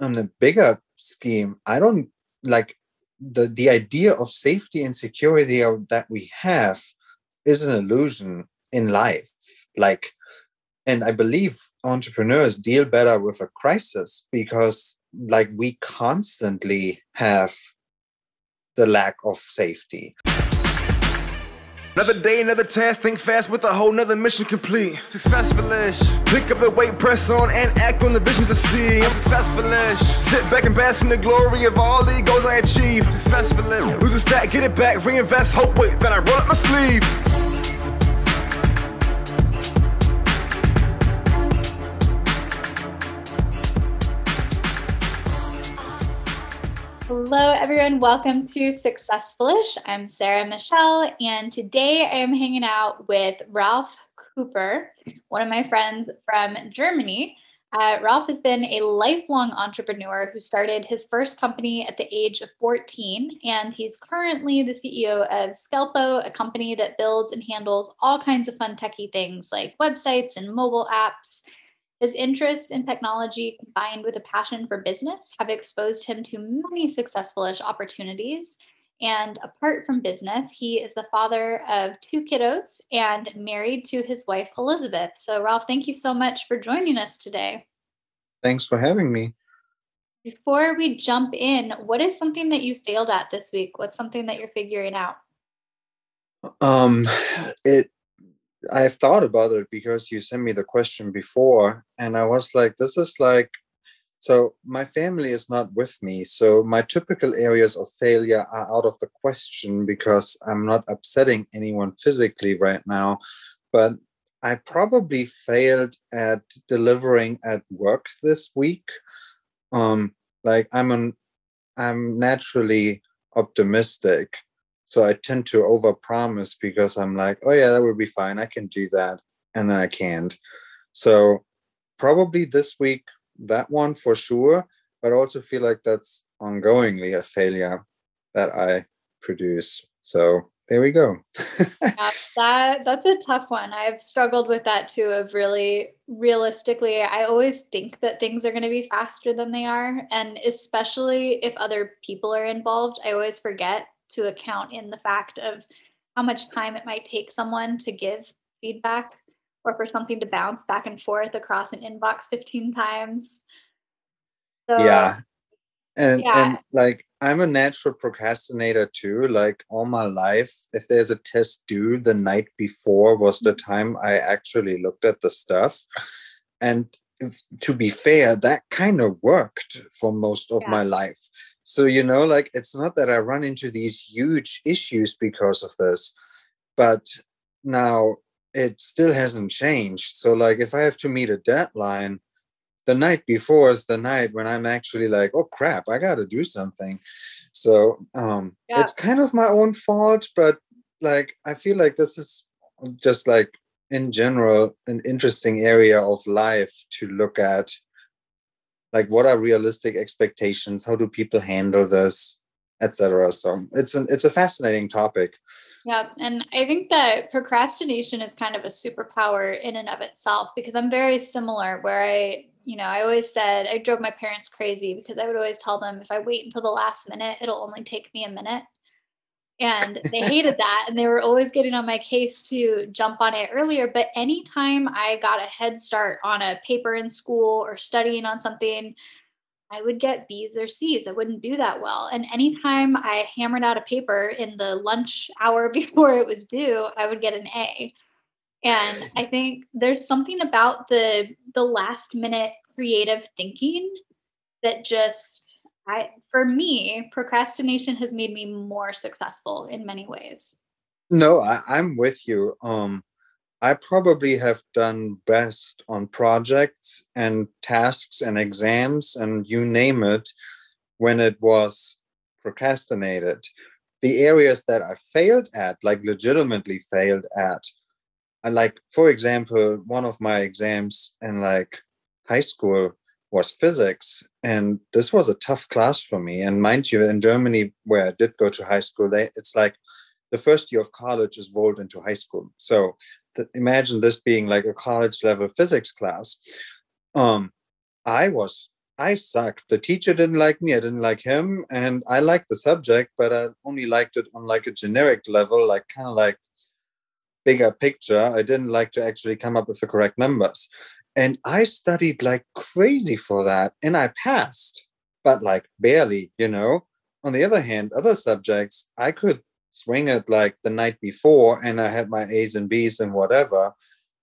on a bigger scheme, I don't like the the idea of safety and security that we have is an illusion in life. Like, and I believe entrepreneurs deal better with a crisis because like we constantly have the lack of safety. Another day, another task, think fast with a whole nother mission complete. Successful-ish. Pick up the weight, press on, and act on the visions I see. I'm successful-ish. Sit back and bask in the glory of all the goals I achieved. Successful-ish. Lose a stack, get it back, reinvest, hope, wait, then I roll up my sleeve. Hello, everyone. Welcome to Successfulish. I'm Sarah Michelle, and today I am hanging out with Ralph Kupper, one of my friends from Germany. Uh, Ralph has been a lifelong entrepreneur who started his first company at the age of 14, and he's currently the CEO of Scalpo, a company that builds and handles all kinds of fun techie things like websites and mobile apps. His interest in technology combined with a passion for business have exposed him to many successful-ish opportunities. And apart from business, he is the father of two kiddos and married to his wife, Elizabeth. So, Ralph, thank you so much for joining us today. Thanks for having me. Before we jump in, what is something that you failed at this week? What's something that you're figuring out? Um, it I've thought about it because you sent me the question before, and I was like, this is like, so my family is not with me. So my typical areas of failure are out of the question because I'm not upsetting anyone physically right now. But I probably failed at delivering at work this week. Um, like I'm an, I'm naturally optimistic so I tend to overpromise because I'm like, oh yeah, that would be fine. I can do that. And then I can't. So probably this week, that one for sure. But I also feel like that's ongoingly a failure that I produce. So there we go. yeah, that that's a tough one. I've struggled with that too. Of really realistically, I always think that things are going to be faster than they are, and especially if other people are involved, I always forget to account in the fact of how much time it might take someone to give feedback or for something to bounce back and forth across an inbox 15 times. So, yeah. And yeah. and like I'm a natural procrastinator too. Like all my life, if there's a test due the night before was the mm-hmm. time I actually looked at the stuff. And if, to be fair, that kind of worked for most of yeah. my life. So, you know, like it's not that I run into these huge issues because of this, but now it still hasn't changed. So, like, if I have to meet a deadline, the night before is the night when I'm actually like, oh crap, I got to do something. So, um, yeah. it's kind of my own fault, but like, I feel like this is just like in general an interesting area of life to look at like what are realistic expectations? How do people handle this etc so it's an it's a fascinating topic. Yeah and i think that procrastination is kind of a superpower in and of itself because i'm very similar where i you know i always said i drove my parents crazy because i would always tell them if i wait until the last minute it'll only take me a minute and they hated that and they were always getting on my case to jump on it earlier. But anytime i got a head start on a paper in school or studying on something i would get b's or c's. I wouldn't do that well. And anytime i hammered out a paper in the lunch hour before it was due i would get an a. And i think there's something about the the last minute creative thinking that just I for me, procrastination has made me more successful in many ways. No, I, I'm with you. Um, I probably have done best on projects and tasks and exams and you name it when it was procrastinated. The areas that I failed at, like legitimately failed at, like for example, one of my exams in like high school was physics. And this was a tough class for me. And mind you, in Germany, where I did go to high school, they, it's like the first year of college is rolled into high school. So the, imagine this being like a college level physics class. Um, I was I sucked. The teacher didn't like me. I didn't like him, and I liked the subject, but I only liked it on like a generic level, like kind of like bigger picture. I didn't like to actually come up with the correct numbers, and I studied like crazy for that, and I passed, but like barely, you know. On the other hand, other subjects I could swing it like the night before, and I had my A's and B's and whatever.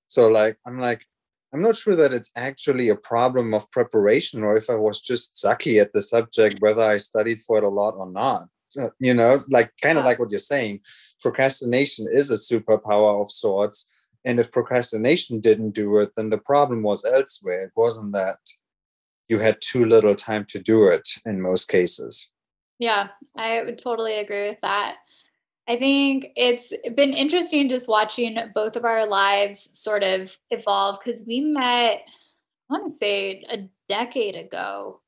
So like I'm like I'm not sure that it's actually a problem of preparation or if I was just sucky at the subject, whether I studied for it a lot or not. So, you know, like kind of like what you're saying, procrastination is a superpower of sorts. And if procrastination didn't do it, then the problem was elsewhere. It wasn't that you had too little time to do it in most cases. Yeah, I would totally agree with that. I think it's been interesting just watching both of our lives sort of evolve because we met, I want to say, a decade ago.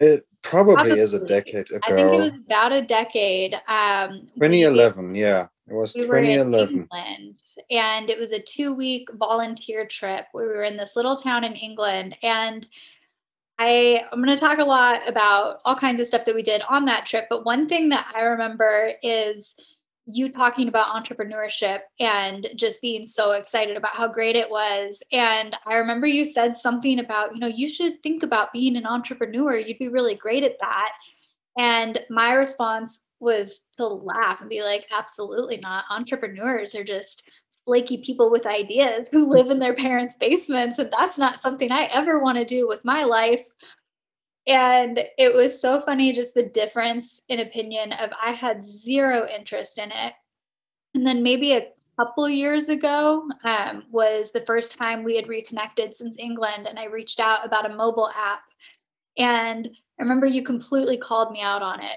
It probably, probably, is a decade ago. I think it was about a decade. Um, 2011, we, yeah. It was we 2011. England, and it was a two week volunteer trip we were in this little town in England. And I, I'm going to talk a lot about all kinds of stuff that we did on that trip. But one thing that I remember is you talking about entrepreneurship and just being so excited about how great it was. And I remember you said something about, you know, you should think about being an entrepreneur. You'd be really great at that. And my response was to laugh and be like, absolutely not. Entrepreneurs are just flaky people with ideas who live in their parents' basements. And that's not something I ever want to do with my life and it was so funny just the difference in opinion of i had zero interest in it and then maybe a couple years ago um, was the first time we had reconnected since england and i reached out about a mobile app and i remember you completely called me out on it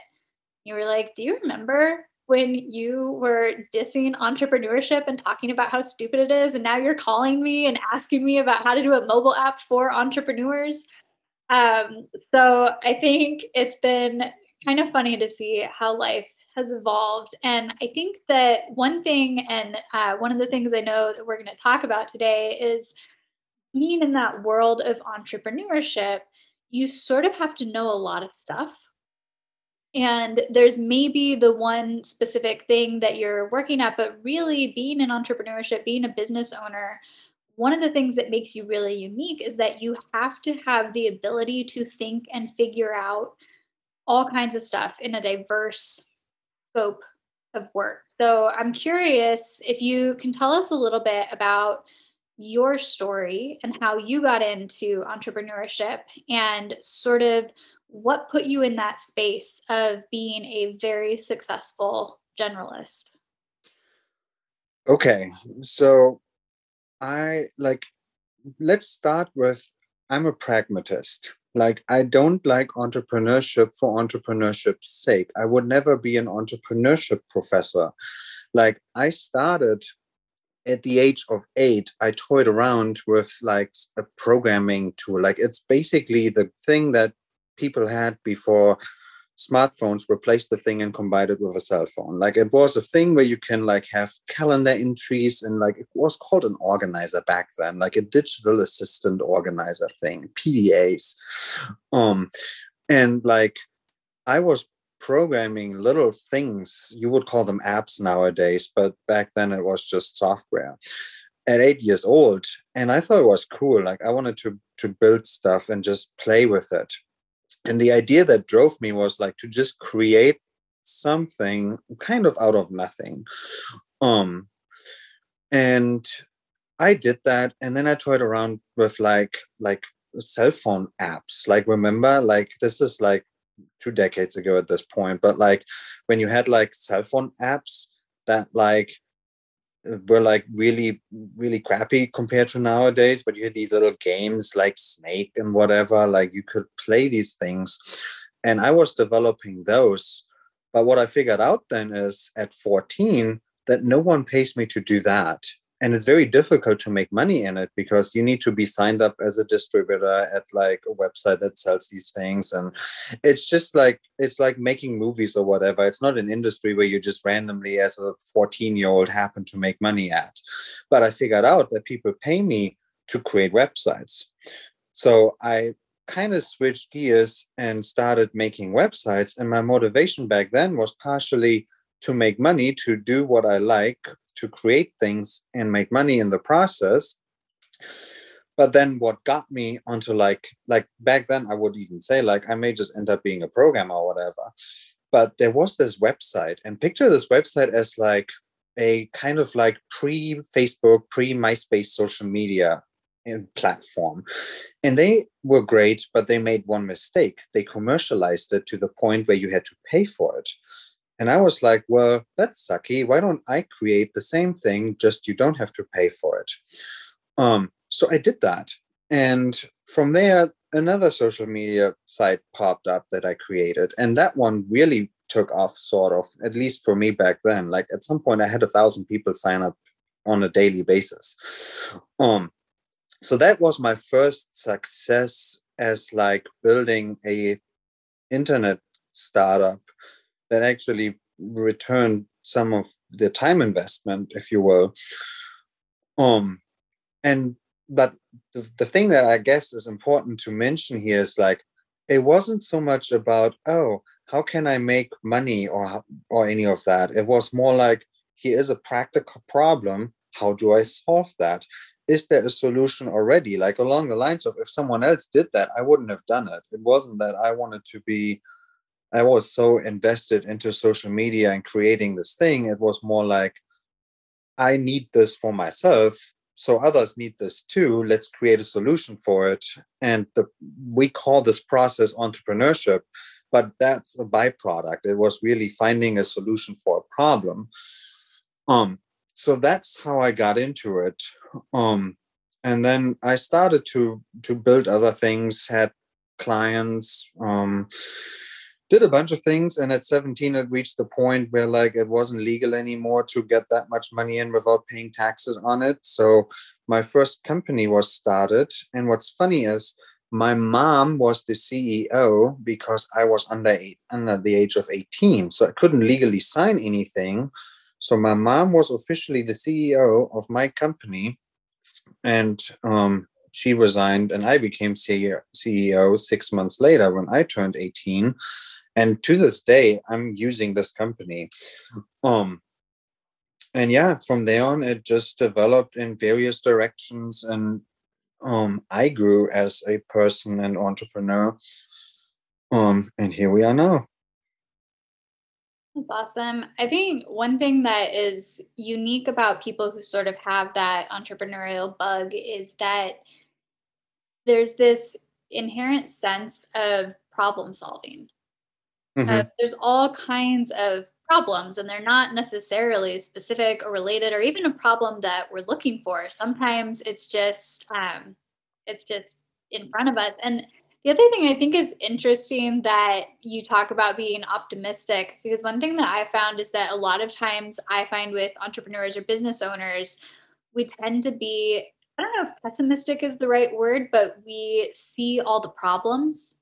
you were like do you remember when you were dissing entrepreneurship and talking about how stupid it is and now you're calling me and asking me about how to do a mobile app for entrepreneurs um, so I think it's been kind of funny to see how life has evolved. And I think that one thing, and uh, one of the things I know that we're going to talk about today is being in that world of entrepreneurship, you sort of have to know a lot of stuff. And there's maybe the one specific thing that you're working at, but really being an entrepreneurship, being a business owner, one of the things that makes you really unique is that you have to have the ability to think and figure out all kinds of stuff in a diverse scope of work. So I'm curious if you can tell us a little bit about your story and how you got into entrepreneurship and sort of what put you in that space of being a very successful generalist. Okay, so I like, let's start with I'm a pragmatist. Like, I don't like entrepreneurship for entrepreneurship's sake. I would never be an entrepreneurship professor. Like, I started at the age of eight, I toyed around with like a uh, programming tool. Like, it's basically the thing that people had before smartphones replaced the thing and combined it with a cell phone. Like it was a thing where you can like have calendar entries and like it was called an organizer back then, like a digital assistant organizer thing, PDAs. Um, and like I was programming little things. You would call them apps nowadays, but back then it was just software. At eight years old, and I thought it was cool. Like I wanted to to build stuff and just play with it and the idea that drove me was like to just create something kind of out of nothing. Um and i did that and then i toyed around with like like cell phone apps. Like remember like this is like two decades ago at this point but like when you had like cell phone apps that like were like really really crappy compared to nowadays but you had these little games like snake and whatever like you could play these things. And i was developing those. But what i figured out then is at 14 that no one pays me to do that and it's very difficult to make money in it because you need to be signed up as a distributor at like a website that sells these things. And it's just like it's like making movies or whatever. It's not an industry where you just randomly as a 14 year old happen to make money at. But i figured out that people pay me to create websites. So i kind of switched gears and started making websites. And my motivation back then was partially to make money, to do what I like, to create things and make money in the process. But then what got me onto like like back then I would even say like I may just end up being a programmer or whatever. But there was this website and picture this website as like a kind of like pre-Facebook, pre-MySpace social media eh, platform. And they were great, but they made one mistake. They commercialized it to the point where you had to pay for it. And I was like, well, that's sucky. Why don't I create the same thing, just you don't have to pay for it? Um, so I did that. And from there, another social media site popped up that I created. And that one really took off, sort of, at least for me back then. Like at some point, I had a thousand people sign up on a daily basis. Um, so that was my first success as like building a internet startup that actually returned some of the time investment if you will. Um and but the, the thing that i guess is important to mention here is like it wasn't so much about oh how can i make money or or any of that? It was more like here is a practical problem. How do i solve that? Is there a solution already? Like along the lines of if someone else did that i wouldn't have done it. It wasn't that i wanted to be i was so invested into social media and creating this thing it was more like i need this for myself so others need this too let's create a solution for it. And the, we call this process entrepreneurship but that's a byproduct. It was really finding a solution for a problem. Um so that's how I got into it. Um, and then I started to to build other things, had clients, um, did a bunch of things, and at 17 it reached the point where like it wasn't legal anymore to get that much money in without paying taxes on it. So my first company was started. And what's funny is my mom was the CEO because I was under eight, under the age of 18. So I couldn't legally sign anything so my mom was officially the CEO of my company, and um, she resigned, and I became CEO six months later when I turned 18. And to this day, I'm using this company. Um, and yeah, from there on, it just developed in various directions, and um, I grew as a person and entrepreneur. Um, and here we are now. That's awesome. I think one thing that is unique about people who sort of have that entrepreneurial bug is that there's this inherent sense of problem solving. Mm-hmm. Uh, there's all kinds of problems, and they're not necessarily specific or related, or even a problem that we're looking for. Sometimes it's just um, it's just in front of us, and the other thing I think is interesting that you talk about being optimistic, because one thing that I found is that a lot of times I find with entrepreneurs or business owners, we tend to be, I don't know if pessimistic is the right word, but we see all the problems.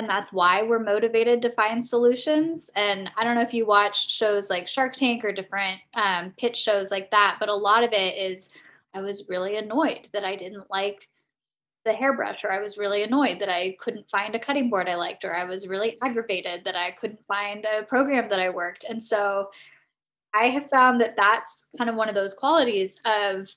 And that's why we're motivated to find solutions. And I don't know if you watch shows like Shark Tank or different um, pitch shows like that, but a lot of it is I was really annoyed that I didn't like the hairbrush or i was really annoyed that i couldn't find a cutting board i liked or i was really aggravated that i couldn't find a program that i worked. And so i have found that that's kind of one of those qualities of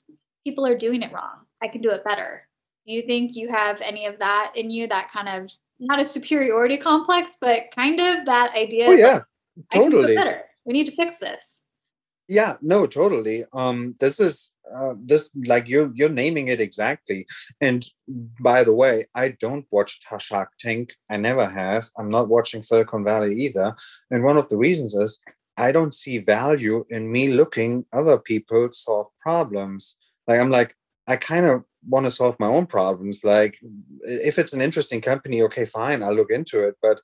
people are doing it wrong. I can do it better. Do you think you have any of that in you that kind of not a superiority complex but kind of that idea oh yeah like, totally. better. We need to fix this. Yeah no totally. Um this is uh, this like you're you're naming it exactly. And by the way i don't watch shark tank. I never have. I'm not watching silicon valley either. And one of the reasons is i don't see value in me looking other people solve problems. Like i'm like i kind of want to solve my own problems like if it's an interesting company okay fine i'll look into it but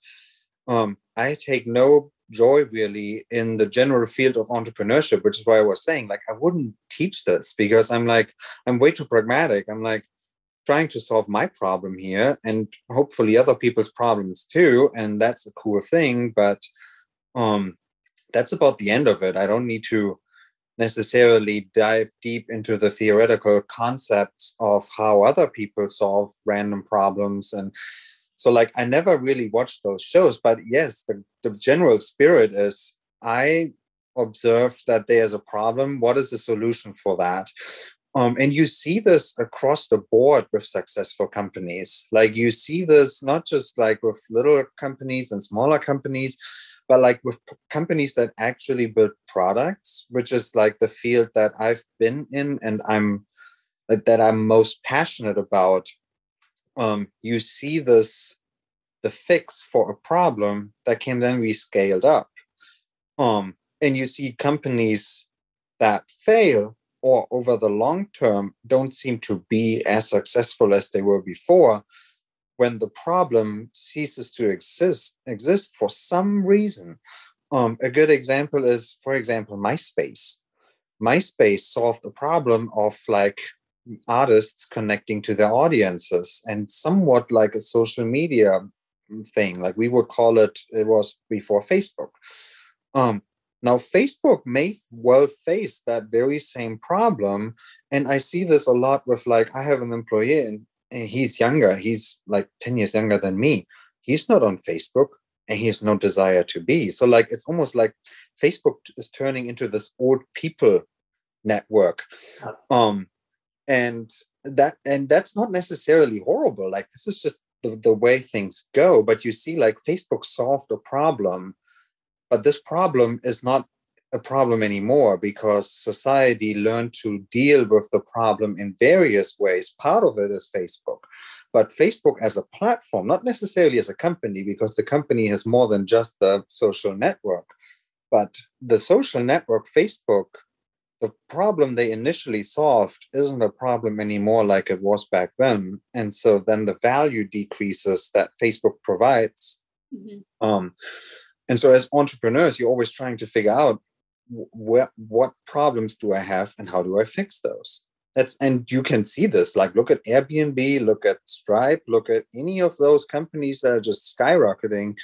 um i take no joy really in the general field of entrepreneurship which is why i was saying like i wouldn't teach this because i'm like i'm way too pragmatic. I'm like trying to solve my problem here and hopefully other people's problems too and that's a cool thing but um that's about the end of it. I don't need to necessarily dive deep into the theoretical concepts of how other people solve random problems. And so like i never really watched those shows but yes the, the general spirit is i observe that there's a problem. What is the solution for that? Um, and you see this across the board with successful companies. Like you see this not just like with little companies and smaller companies but like with companies that actually build products which is like the field that i've been in and i'm that i'm most passionate about um, you see this the fix for a problem that can then be scaled up. Um, and you see companies that fail or over the long term don't seem to be as successful as they were before when the problem ceases to exist exist for some reason um, a good example is for example myspace myspace solved the problem of like artists connecting to their audiences and somewhat like a social media thing like we would call it it was before facebook um, now, Facebook may well face that very same problem. And I see this a lot with like, I have an employee he's younger, he's like 10 years younger than me. He's not on Facebook and he has no desire to be. So, like, it's almost like Facebook is turning into this old people network. Um, and that and that's not necessarily horrible. Like, this is just the, the way things go. But you see, like, Facebook solved a problem but this problem is not a problem anymore because society learned to deal with the problem in various ways. Part of it is Facebook. But Facebook as a platform, not necessarily as a company, because the company has more than just the social network. But the social network, Facebook, the problem they initially solved isn't a problem anymore like it was back then. And so then the value decreases that Facebook provides. Mm-hmm. Um, and so as entrepreneurs, you're always trying to figure out what what problems do I have and how do I fix those? That's and you can see this. Like look at Airbnb, look at Stripe, look at any of those companies that are just skyrocketing.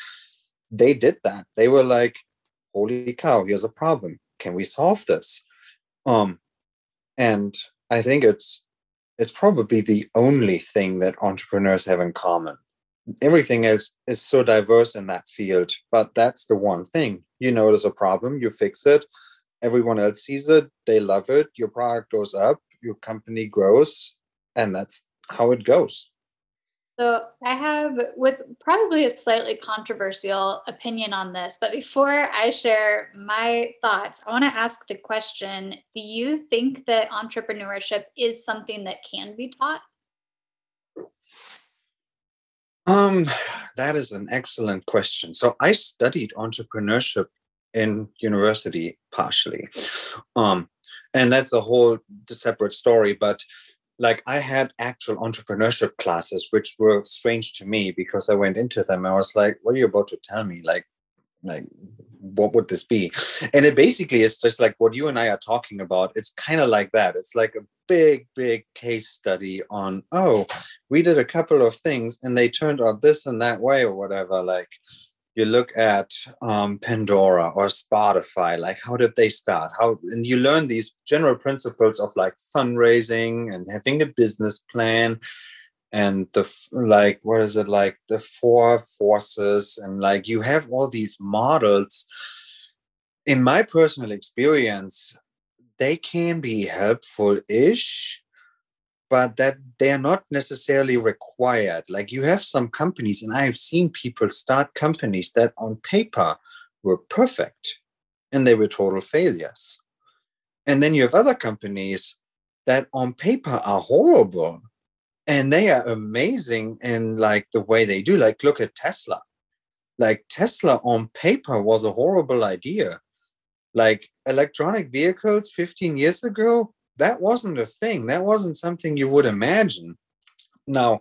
They did that. They were like, holy cow, here's a problem. Can we solve this? Um, and I think it's it's probably the only thing that entrepreneurs have in common everything is is so diverse in that field but that's the one thing you notice a problem you fix it. Everyone else sees it they love it your product goes up your company grows and that's how it goes. So i have what's probably a slightly controversial opinion on this but before i share my thoughts i want to ask the question do you think that entrepreneurship is something that can be taught um, that is an excellent question. So I studied entrepreneurship in university partially. Um, and that's a whole separate story, but like I had actual entrepreneurship classes, which were strange to me because I went into them. I was like, what are you about to tell me? Like, like what would this be? And it basically is just like what you and i are talking about. It's kind of like that. It's like a big big case study on oh we did a couple of things and they turned out this and that way or whatever. Like you look at um, pandora or spotify like how did they start? How and you learn these general principles of like fundraising and having a business plan and the like what is it like the four forces and like you have all these models. In my personal experience they can be helpful ish but that they're not necessarily required. Like you have some companies and i've seen people start companies that on paper were perfect and they were total failures. And then you have other companies that on paper are horrible and they are amazing in like the way they do like look at tesla. Like tesla on paper was a horrible idea. Like electronic vehicles 15 years ago that wasn't a thing. That wasn't something you would imagine. Now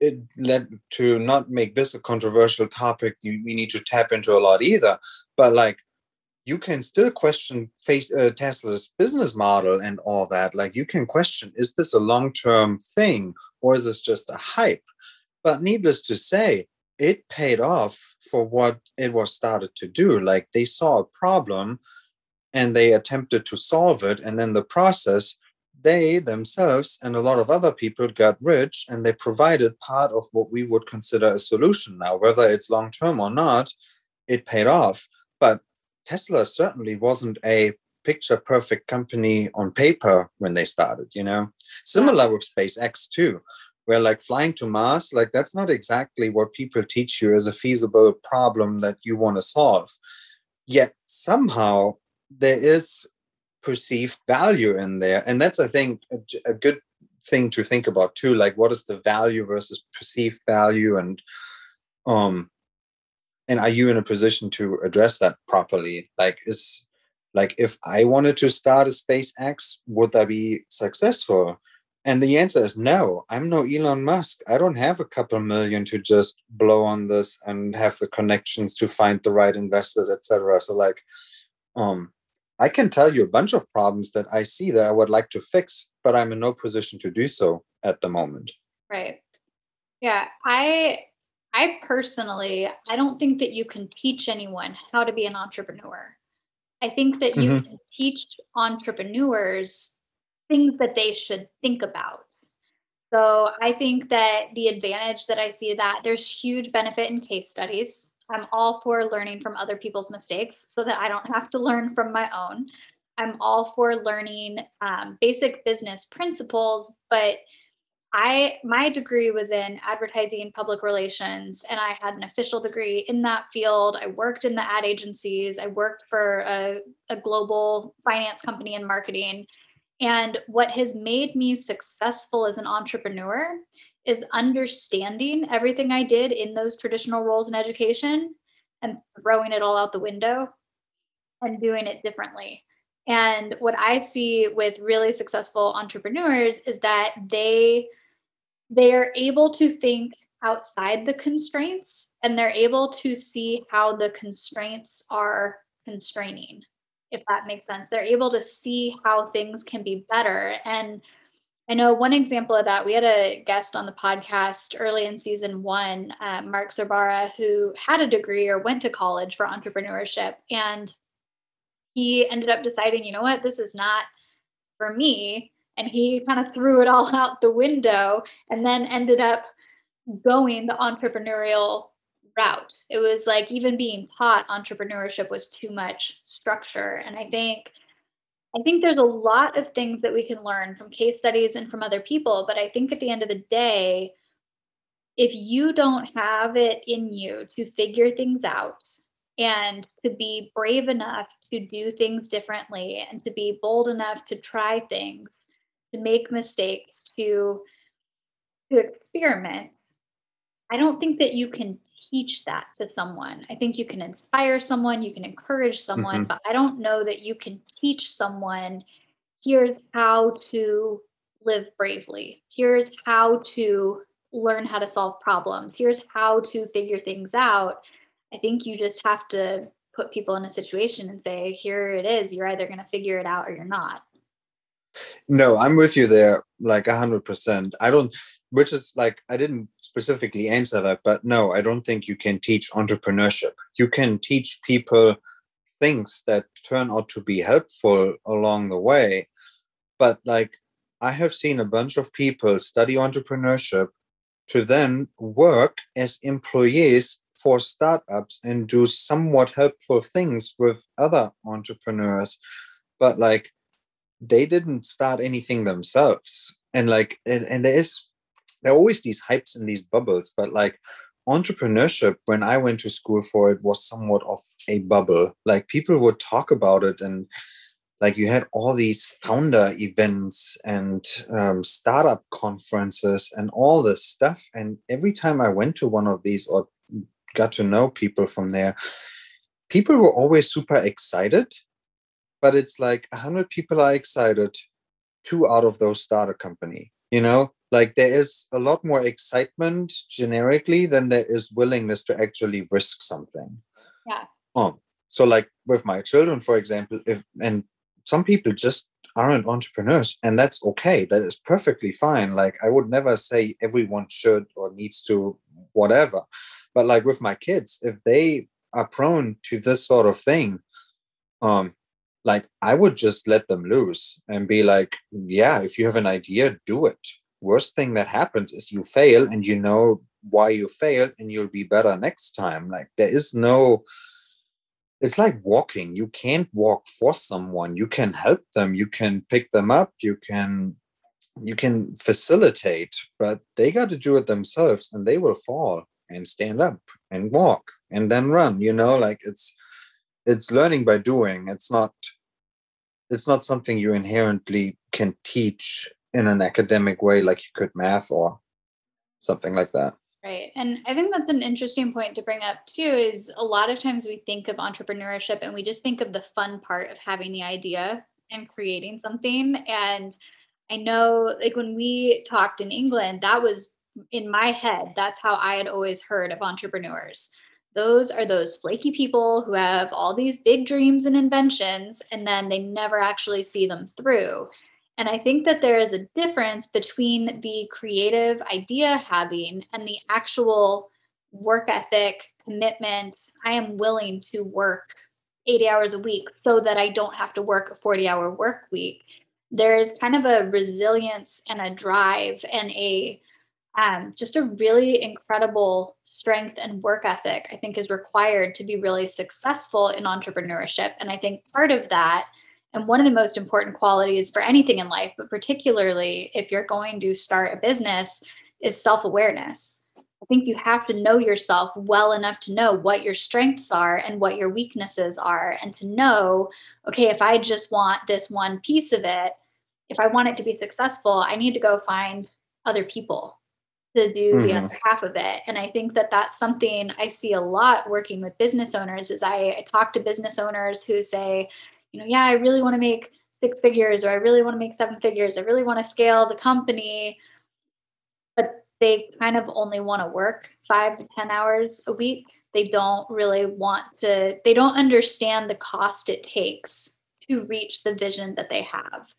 it led to not make this a controversial topic we need to tap into a lot either. But like you can still question face uh, tesla's business model and all that like you can question is this a long-term thing or is this just a hype? But needless to say, it paid off for what it was started to do. Like they saw a problem and they attempted to solve it and then the process they themselves and a lot of other people got rich and they provided part of what we would consider a solution now whether it's long term or not it paid off but tesla certainly wasn't a picture perfect company on paper when they started you know? Similar with spacex too where like flying to mars like that's not exactly what people teach you as a feasible problem that you want to solve. Yet somehow there is perceived value in there and that's i think a, a, good thing to think about too like what is the value versus perceived value and um and are you in a position to address that properly? Like is like if i wanted to start a spacex would that be successful? And the answer is no. I'm no elon musk. I don't have a couple million to just blow on this and have the connections to find the right investors etc so like um I can tell you a bunch of problems that I see that I would like to fix, but I'm in no position to do so at the moment. Right. Yeah, I I personally I don't think that you can teach anyone how to be an entrepreneur. I think that you mm-hmm. can teach entrepreneurs things that they should think about. So I think that the advantage that I see that there's huge benefit in case studies. I'm all for learning from other people's mistakes so that I don't have to learn from my own. I'm all for learning um, basic business principles, but I my degree was in advertising and public relations, and I had an official degree in that field. I worked in the ad agencies. I worked for a, a global finance company in marketing. And what has made me successful as an entrepreneur is understanding everything I did in those traditional roles in education and throwing it all out the window and doing it differently. And what I see with really successful entrepreneurs is that they they are able to think outside the constraints and they're able to see how the constraints are constraining if that makes sense they're able to see how things can be better and I know one example of that, we had a guest on the podcast early in season one, uh, Mark Zerbara, who had a degree or went to college for entrepreneurship. And he ended up deciding, you know what, this is not for me. And he kind of threw it all out the window and then ended up going the entrepreneurial route. It was like even being taught entrepreneurship was too much structure. And I think I think there's a lot of things that we can learn from case studies and from other people. But I think at the end of the day, if you don't have it in you to figure things out and to be brave enough to do things differently and to be bold enough to try things, to make mistakes, to to experiment, I don't think that you can teach that to someone. I think you can inspire someone, you can encourage someone, mm-hmm. but I don't know that you can teach someone here's how to live bravely. Here's how to learn how to solve problems. Here's how to figure things out. I think you just have to put people in a situation and say, here it is. You're either going to figure it out or you're not. No, I'm with you there, like a hundred percent. I don't, which is like, I didn't specifically answer that, but no, I don't think you can teach entrepreneurship. You can teach people things that turn out to be helpful along the way. But like, I have seen a bunch of people study entrepreneurship to then work as employees for startups and do somewhat helpful things with other entrepreneurs. But like, they didn't start anything themselves. And like and, and there is there are always these hypes and these bubbles but like entrepreneurship when i went to school for it was somewhat of a bubble. Like people would talk about it and like you had all these founder events and um, startup conferences and all this stuff. And every time i went to one of these or got to know people from there people were always super excited but it's like 100 people are excited two out of those start a company you know? Like there is a lot more excitement generically than there is willingness to actually risk something. Yeah. Um so like with my children for example if and some people just aren't entrepreneurs and that's okay that is perfectly fine. Like i would never say everyone should or needs to whatever. But like with my kids if they are prone to this sort of thing um like I would just let them loose and be like, yeah, if you have an idea, do it. Worst thing that happens is you fail and you know why you failed and you'll be better next time. Like there is no it's like walking. You can't walk for someone. You can help them, you can pick them up, you can you can facilitate, but they got to do it themselves and they will fall and stand up and walk and then run, you know, like it's it's learning by doing. It's not it's not something you inherently can teach in an academic way like you could math or something like that. Right and i think that's an interesting point to bring up too is a lot of times we think of entrepreneurship and we just think of the fun part of having the idea and creating something. And i know like when we talked in england that was in my head that's how i had always heard of entrepreneurs those are those flaky people who have all these big dreams and inventions and then they never actually see them through. And I think that there is a difference between the creative idea having and the actual work ethic, commitment. I am willing to work 80 hours a week so that I don't have to work a 40 hour work week. There's kind of a resilience and a drive and a um, just a really incredible strength and work ethic, I think, is required to be really successful in entrepreneurship. And I think part of that, and one of the most important qualities for anything in life, but particularly if you're going to start a business, is self awareness. I think you have to know yourself well enough to know what your strengths are and what your weaknesses are, and to know, okay, if I just want this one piece of it, if I want it to be successful, I need to go find other people to do mm-hmm. the other half of it. And i think that that's something i see a lot working with business owners is I, I talk to business owners who say you know yeah i really want to make six figures or i really want to make seven figures. I really want to scale the company. But they kind of only want to work five to ten hours a week. They don't really want to they don't understand the cost it takes to reach the vision that they have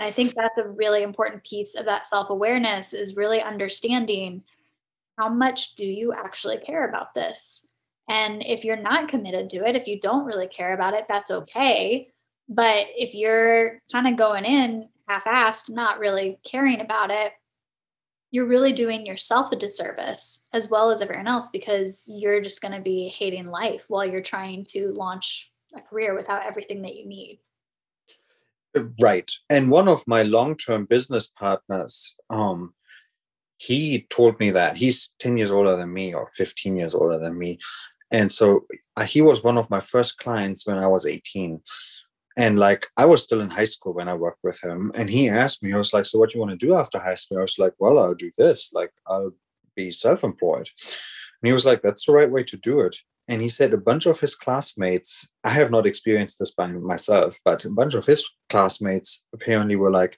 I think that's a really important piece of that self awareness is really understanding how much do you actually care about this? And if you're not committed to it, if you don't really care about it, that's okay. But if you're kind of going in half assed, not really caring about it, you're really doing yourself a disservice as well as everyone else because you're just going to be hating life while you're trying to launch a career without everything that you need. Right. And one of my long term business partners, um, he told me that he's 10 years older than me or 15 years older than me. And so uh, he was one of my first clients when I was 18. And like I was still in high school when I worked with him. And he asked me, I was like, So what do you want to do after high school? I was like, Well, I'll do this. Like I'll be self-employed. And he was like, That's the right way to do it and he said a bunch of his classmates i have not experienced this by myself but a bunch of his classmates apparently were like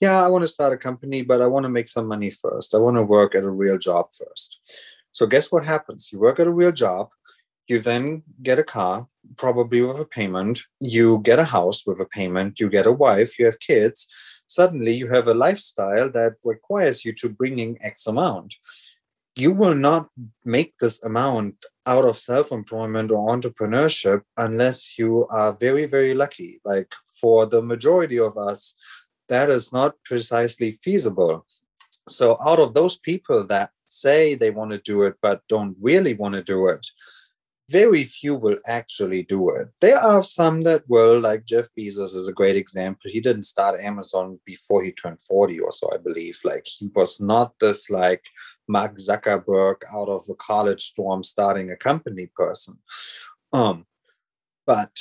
yeah i want to start a company but i want to make some money first. I want to work at a real job first. So guess what happens? You work at a real job you then get a car probably with a payment you get a house with a payment you get a wife you have kids. Suddenly you have a lifestyle that requires you to bring in x amount. You will not make this amount out of self-employment or entrepreneurship unless you are very very lucky. Like for the majority of us that is not precisely feasible. So out of those people that say they want to do it but don't really want to do it very few will actually do it. There are some that will, like Jeff Bezos is a great example. He didn't start Amazon before he turned 40 or so, I believe. Like he was not this like Mark Zuckerberg out of a college storm starting a company person. Um, but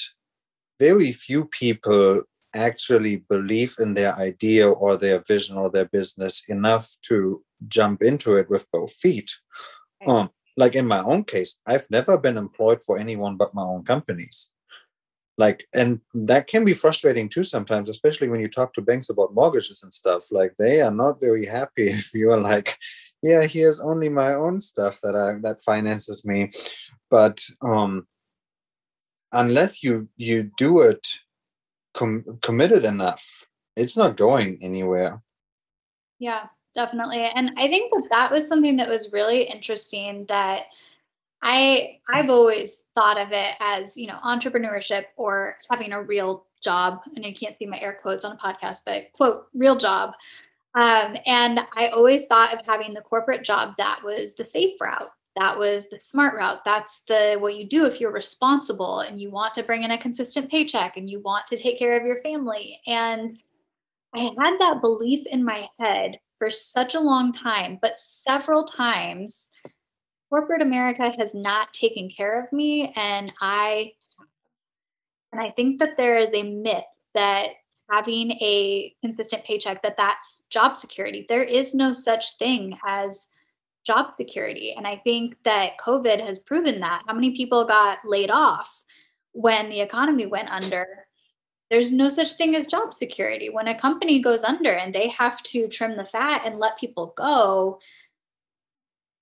very few people actually believe in their idea or their vision or their business enough to jump into it with both feet. Um, like in my own case, I've never been employed for anyone but my own companies. Like, and that can be frustrating too sometimes, especially when you talk to banks about mortgages and stuff. Like, they are not very happy if you are like, yeah, here's only my own stuff that I, that finances me. But um, unless you you do it com- committed enough, it's not going anywhere. Yeah, definitely. And I think that that was something that was really interesting that I I've always thought of it as, you know, entrepreneurship or having a real job. Know you can't see my air quotes on a podcast, but quote, real job. Um, and I always thought of having the corporate job that was the safe route. That was the smart route. That's the what you do if you're responsible and you want to bring in a consistent paycheck and you want to take care of your family. And I had that belief in my head for such a long time, but several times corporate America has not taken care of me and I and I think that there is a myth that having a consistent paycheck that that's job security. There is no such thing as job security and I think that COVID has proven that. How many people got laid off when the economy went under? There's no such thing as job security. When a company goes under and they have to trim the fat and let people go,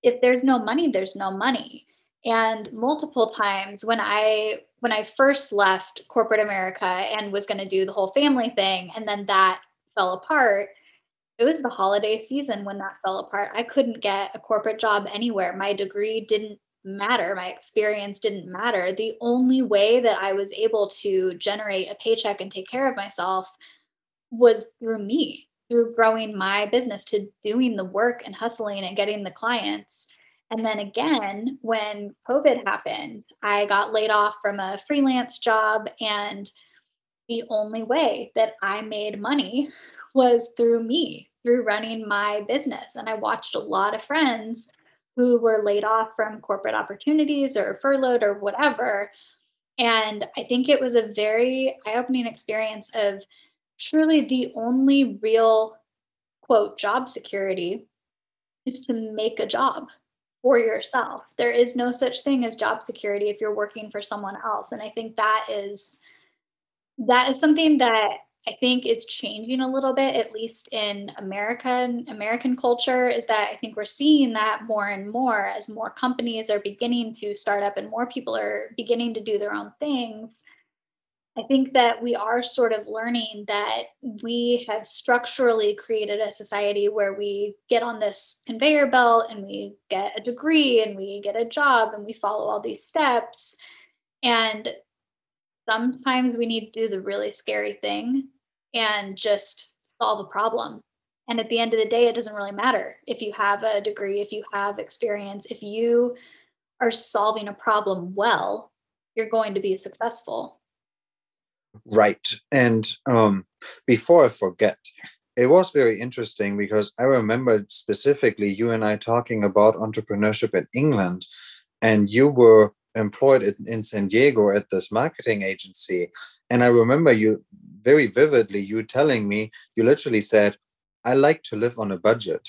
if there's no money, there's no money. And multiple times when I when I first left corporate America and was going to do the whole family thing and then that fell apart, it was the holiday season when that fell apart. I couldn't get a corporate job anywhere. My degree didn't matter. My experience didn't matter. The only way that I was able to generate a paycheck and take care of myself was through me through growing my business to doing the work and hustling and getting the clients. And then again, when COVID happened, I got laid off from a freelance job. And the only way that I made money was through me, through running my business. And I watched a lot of friends who were laid off from corporate opportunities or furloughed or whatever. And I think it was a very eye opening experience of truly the only real quote job security is to make a job for yourself. There is no such thing as job security if you're working for someone else. And I think that is that is something that I think is changing a little bit, at least in American American culture, is that I think we're seeing that more and more as more companies are beginning to start up and more people are beginning to do their own things. I think that we are sort of learning that we have structurally created a society where we get on this conveyor belt and we get a degree and we get a job and we follow all these steps. And sometimes we need to do the really scary thing and just solve a problem. And at the end of the day, it doesn't really matter if you have a degree, if you have experience, if you are solving a problem well, you're going to be successful right and um, before i forget it was very interesting because i remember specifically you and i talking about entrepreneurship in england and you were employed in, in san diego at this marketing agency. And i remember you very vividly you telling me you literally said i like to live on a budget.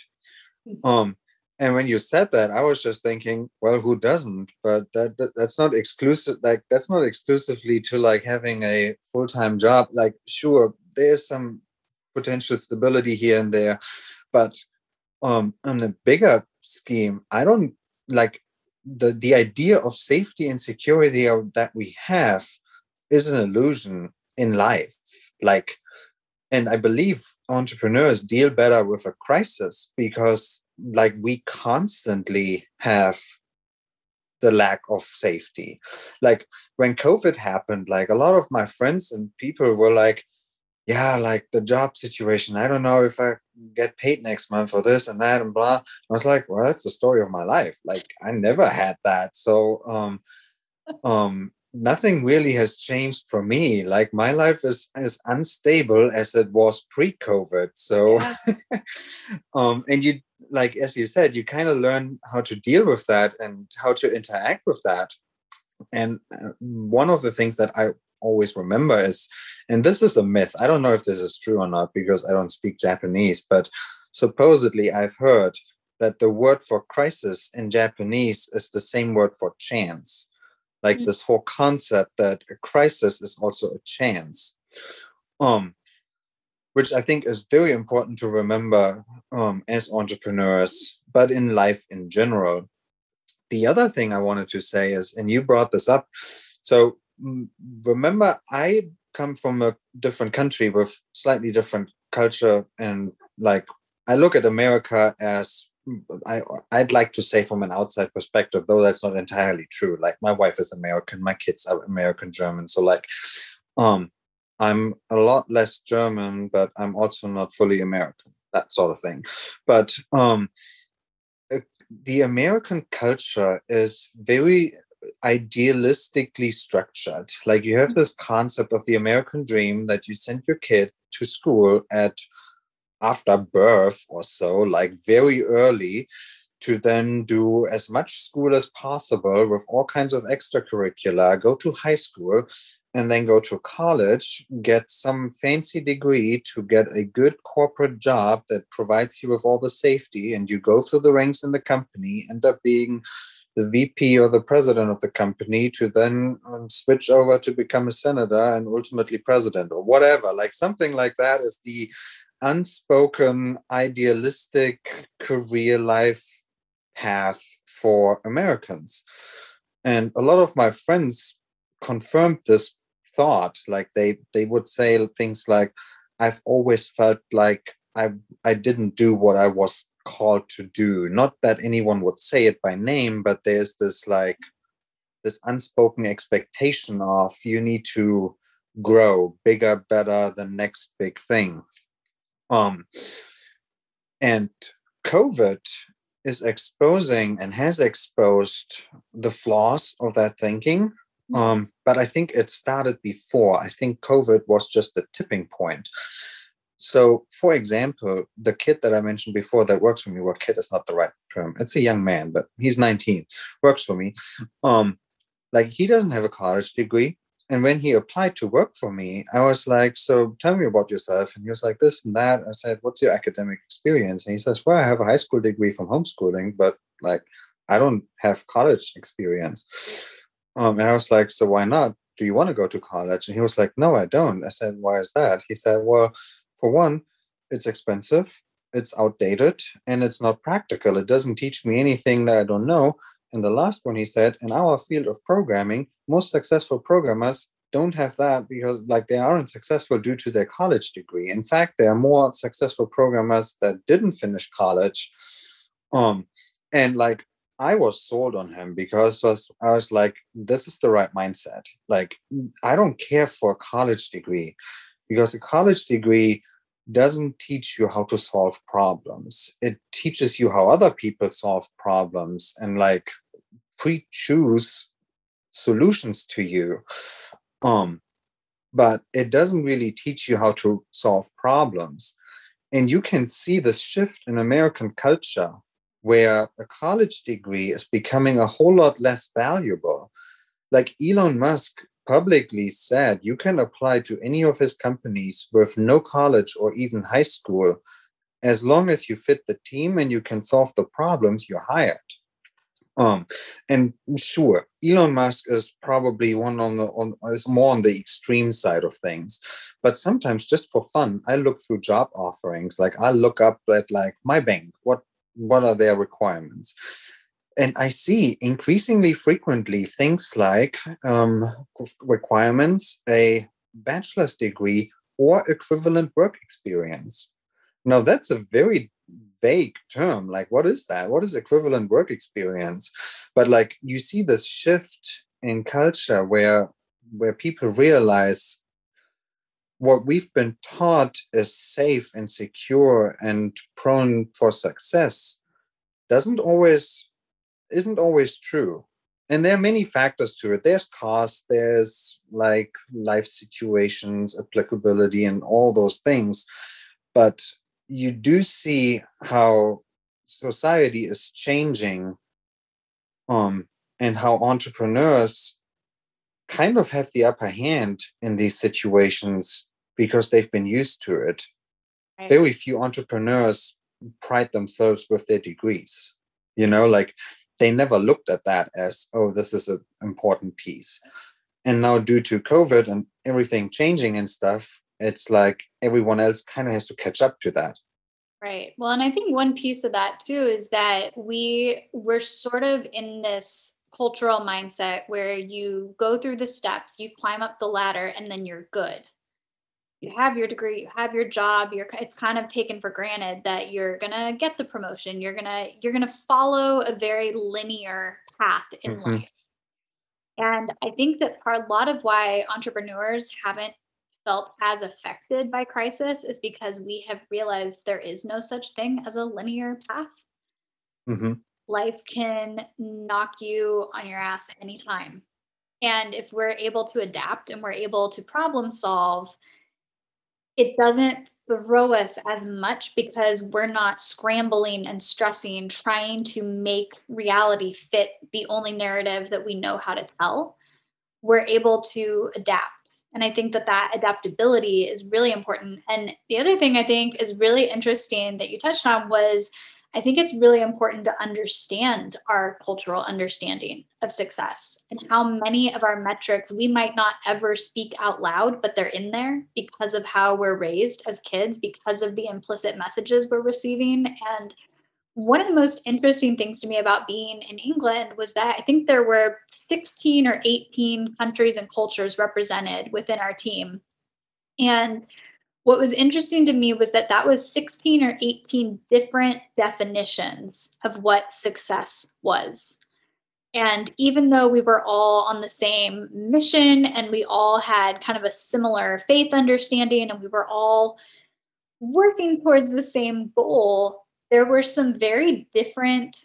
Hmm. um and when you said that i was just thinking well who doesn't? But that, that, that's not exclusive like that's not exclusively to like having a full-time job. Like sure there's some potential stability here and there. But um on a bigger scheme i don't like the the idea of safety and security that we have is an illusion in life. Like and i believe entrepreneurs deal better with a crisis because like we constantly have the lack of safety. Like when covid happened like a lot of my friends and people were like yeah like the job situation i don't know if i get paid next month for this and that and blah. I was like well that's the story of my life like i never had that. So um um nothing really has changed for me like my life is as unstable as it was pre-covid so yeah. um and you like as you said you kind of learn how to deal with that and how to interact with that. And uh, one of the things that i always remember is and this is a myth i don't know if this is true or not because i don't speak japanese but supposedly i've heard that the word for crisis in japanese is the same word for chance like mm-hmm. this whole concept that a crisis is also a chance um which I think is very important to remember um, as entrepreneurs, but in life in general. The other thing I wanted to say is, and you brought this up. So remember, I come from a different country with slightly different culture, and like I look at America as I, I'd like to say from an outside perspective, though that's not entirely true. Like my wife is American, my kids are American German, so like, um, I'm a lot less German, but I'm also not fully American, that sort of thing. But um, the American culture is very idealistically structured. Like you have hmm. this concept of the American dream that you send your kid to school at after birth or so, like very early, to then do as much school as possible with all kinds of extracurricular, go to high school, and then go to college, get some fancy degree to get a good corporate job that provides you with all the safety, and you go through the ranks in the company, end up being the VP or the president of the company to then um, switch over to become a senator and ultimately president or whatever. Like something like that is the unspoken idealistic career life path for Americans. And a lot of my friends confirmed this thought. Like they they would say things like, I've always felt like I I didn't do what I was called to do. Not that anyone would say it by name, but there's this like this unspoken expectation of you need to grow bigger, better, the next big thing. Um, and COVID is exposing and has exposed the flaws of that thinking. Hmm. Um, but I think it started before. I think COVID was just the tipping point. So, for example, the kid that I mentioned before that works for me, well, kid is not the right term. It's a young man, but he's 19, works for me. Um, like he doesn't have a college degree. And when he applied to work for me, I was like, So tell me about yourself. And he was like, This and that. I said, What's your academic experience? And he says, Well, I have a high school degree from homeschooling, but like, I don't have college experience. Um, and I was like, So why not? Do you want to go to college? And he was like, No, I don't. I said, Why is that? He said, Well, for one, it's expensive, it's outdated, and it's not practical. It doesn't teach me anything that I don't know. And the last one he said, in our field of programming, most successful programmers don't have that because like they aren't successful due to their college degree. In fact, there are more successful programmers that didn't finish college. Um, and like I was sold on him because was I was like, this is the right mindset. Like, I don't care for a college degree because a college degree doesn't teach you how to solve problems. It teaches you how other people solve problems and like pre-choose solutions to you. Um, but it doesn't really teach you how to solve problems. And you can see the shift in American culture where a college degree is becoming a whole lot less valuable. Like Elon Musk publicly said you can apply to any of his companies with no college or even high school. As long as you fit the team and you can solve the problems you're hired. Um and sure elon musk is probably one on the on is more on the extreme side of things. But sometimes just for fun i look through job offerings. Like i look up at like my bank. What what are their requirements and I see increasingly frequently things like um, requirements, a bachelor's degree, or equivalent work experience. Now, that's a very vague term. Like, what is that? What is equivalent work experience? But like, you see this shift in culture where where people realize what we've been taught is safe and secure and prone for success doesn't always isn't always true. And there are many factors to it. There's cost there's like life situations applicability and all those things. But you do see how society is changing um and how entrepreneurs kind of have the upper hand in these situations because they've been used to it. Right. very few entrepreneurs pride themselves with their degrees you know like they never looked at that as oh this is an important piece. And now due to covid and everything changing and stuff it's like everyone else kind of has to catch up to that. Right. Well and i think one piece of that too is that we we're sort of in this cultural mindset where you go through the steps you climb up the ladder and then you're good you have your degree, you have your job, you're it's kind of taken for granted that you're going to get the promotion. You're going to you're going to follow a very linear path in mm-hmm. life. And I think that a lot of why entrepreneurs haven't felt as affected by crisis is because we have realized there is no such thing as a linear path. Mm-hmm. Life can knock you on your ass anytime. And if we're able to adapt and we're able to problem solve, it doesn't throw us as much because we're not scrambling and stressing, trying to make reality fit the only narrative that we know how to tell. We're able to adapt and I think that that adaptability is really important. And the other thing I think is really interesting that you touched on was I think it's really important to understand our cultural understanding of success and how many of our metrics we might not ever speak out loud, but they're in there because of how we're raised as kids, because of the implicit messages we're receiving. And one of the most interesting things to me about being in England was that I think there were 16 or 18 countries and cultures represented within our team. And what was interesting to me was that that was 16 or 18 different definitions of what success was. And even though we were all on the same mission and we all had kind of a similar faith understanding and we were all working towards the same goal, there were some very different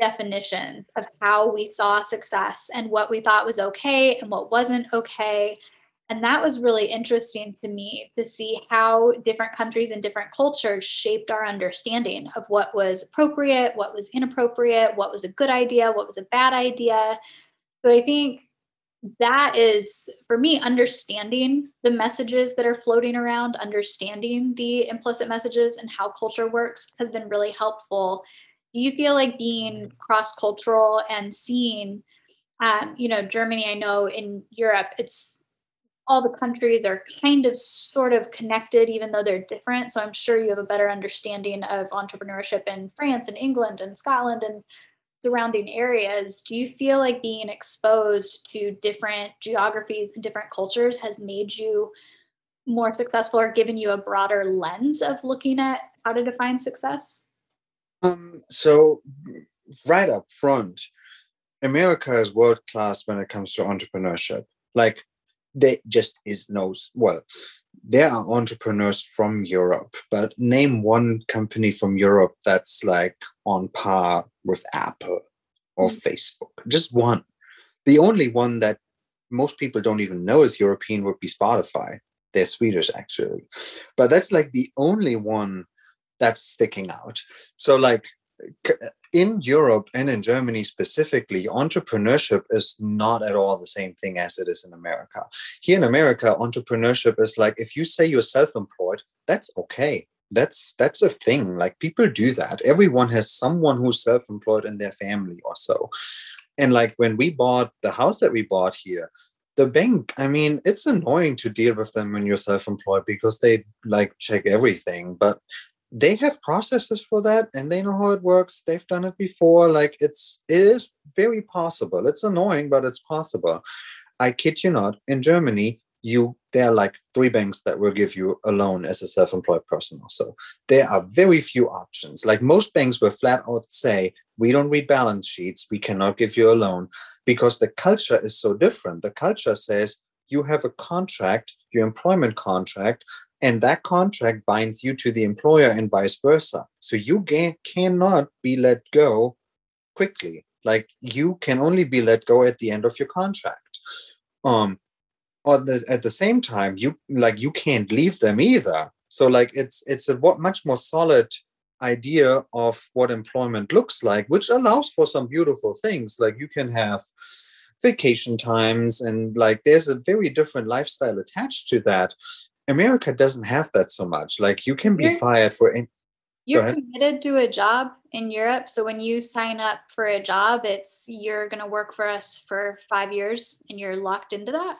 definitions of how we saw success and what we thought was okay and what wasn't okay. And that was really interesting to me to see how different countries and different cultures shaped our understanding of what was appropriate, what was inappropriate, what was a good idea, what was a bad idea. So I think that is for me understanding the messages that are floating around understanding the implicit messages and how culture works has been really helpful do you feel like being cross-cultural and seeing um, you know germany i know in europe it's all the countries are kind of sort of connected even though they're different so i'm sure you have a better understanding of entrepreneurship in france and england and scotland and surrounding areas, do you feel like being exposed to different geographies and different cultures has made you more successful or given you a broader lens of looking at how to define success? Um, so, right up front, America is world class when it comes to entrepreneurship. Like, there just is no, well, there are entrepreneurs from Europe, but name one company from Europe that's like on par with Apple or mm. Facebook. Just one. The only one that most people don't even know is European would be Spotify. They're Swedish actually. But that's like the only one that's sticking out. So like in Europe and in Germany specifically, entrepreneurship is not at all the same thing as it is in America. Here in America, entrepreneurship is like if you say you're self-employed, that's okay. That's that's a thing. Like people do that. Everyone has someone who's self-employed in their family or so. And like when we bought the house that we bought here, the bank, I mean, it's annoying to deal with them when you're self-employed because they like check everything. But they have processes for that and they know how it works. They've done it before. Like it's it is very possible. It's annoying but it's possible. I kid you not in germany you there are like three banks that will give you a loan as a self-employed person also there are very few options. Like most banks will flat out say we don't read balance sheets. We cannot give you a loan because the culture is so different. The culture says you have a contract your employment contract and that contract binds you to the employer and vice versa. So you can, cannot be let go quickly. Like you can only be let go at the end of your contract. Um or the, at the same time you like you can't leave them either. So like it's it's a much more solid idea of what employment looks like which allows for some beautiful things. Like you can have vacation times and like there's a very different lifestyle attached to that America doesn't have that so much. Like you can be you're, fired for. In- you're committed to a job in Europe, so when you sign up for a job, it's you're going to work for us for five years, and you're locked into that.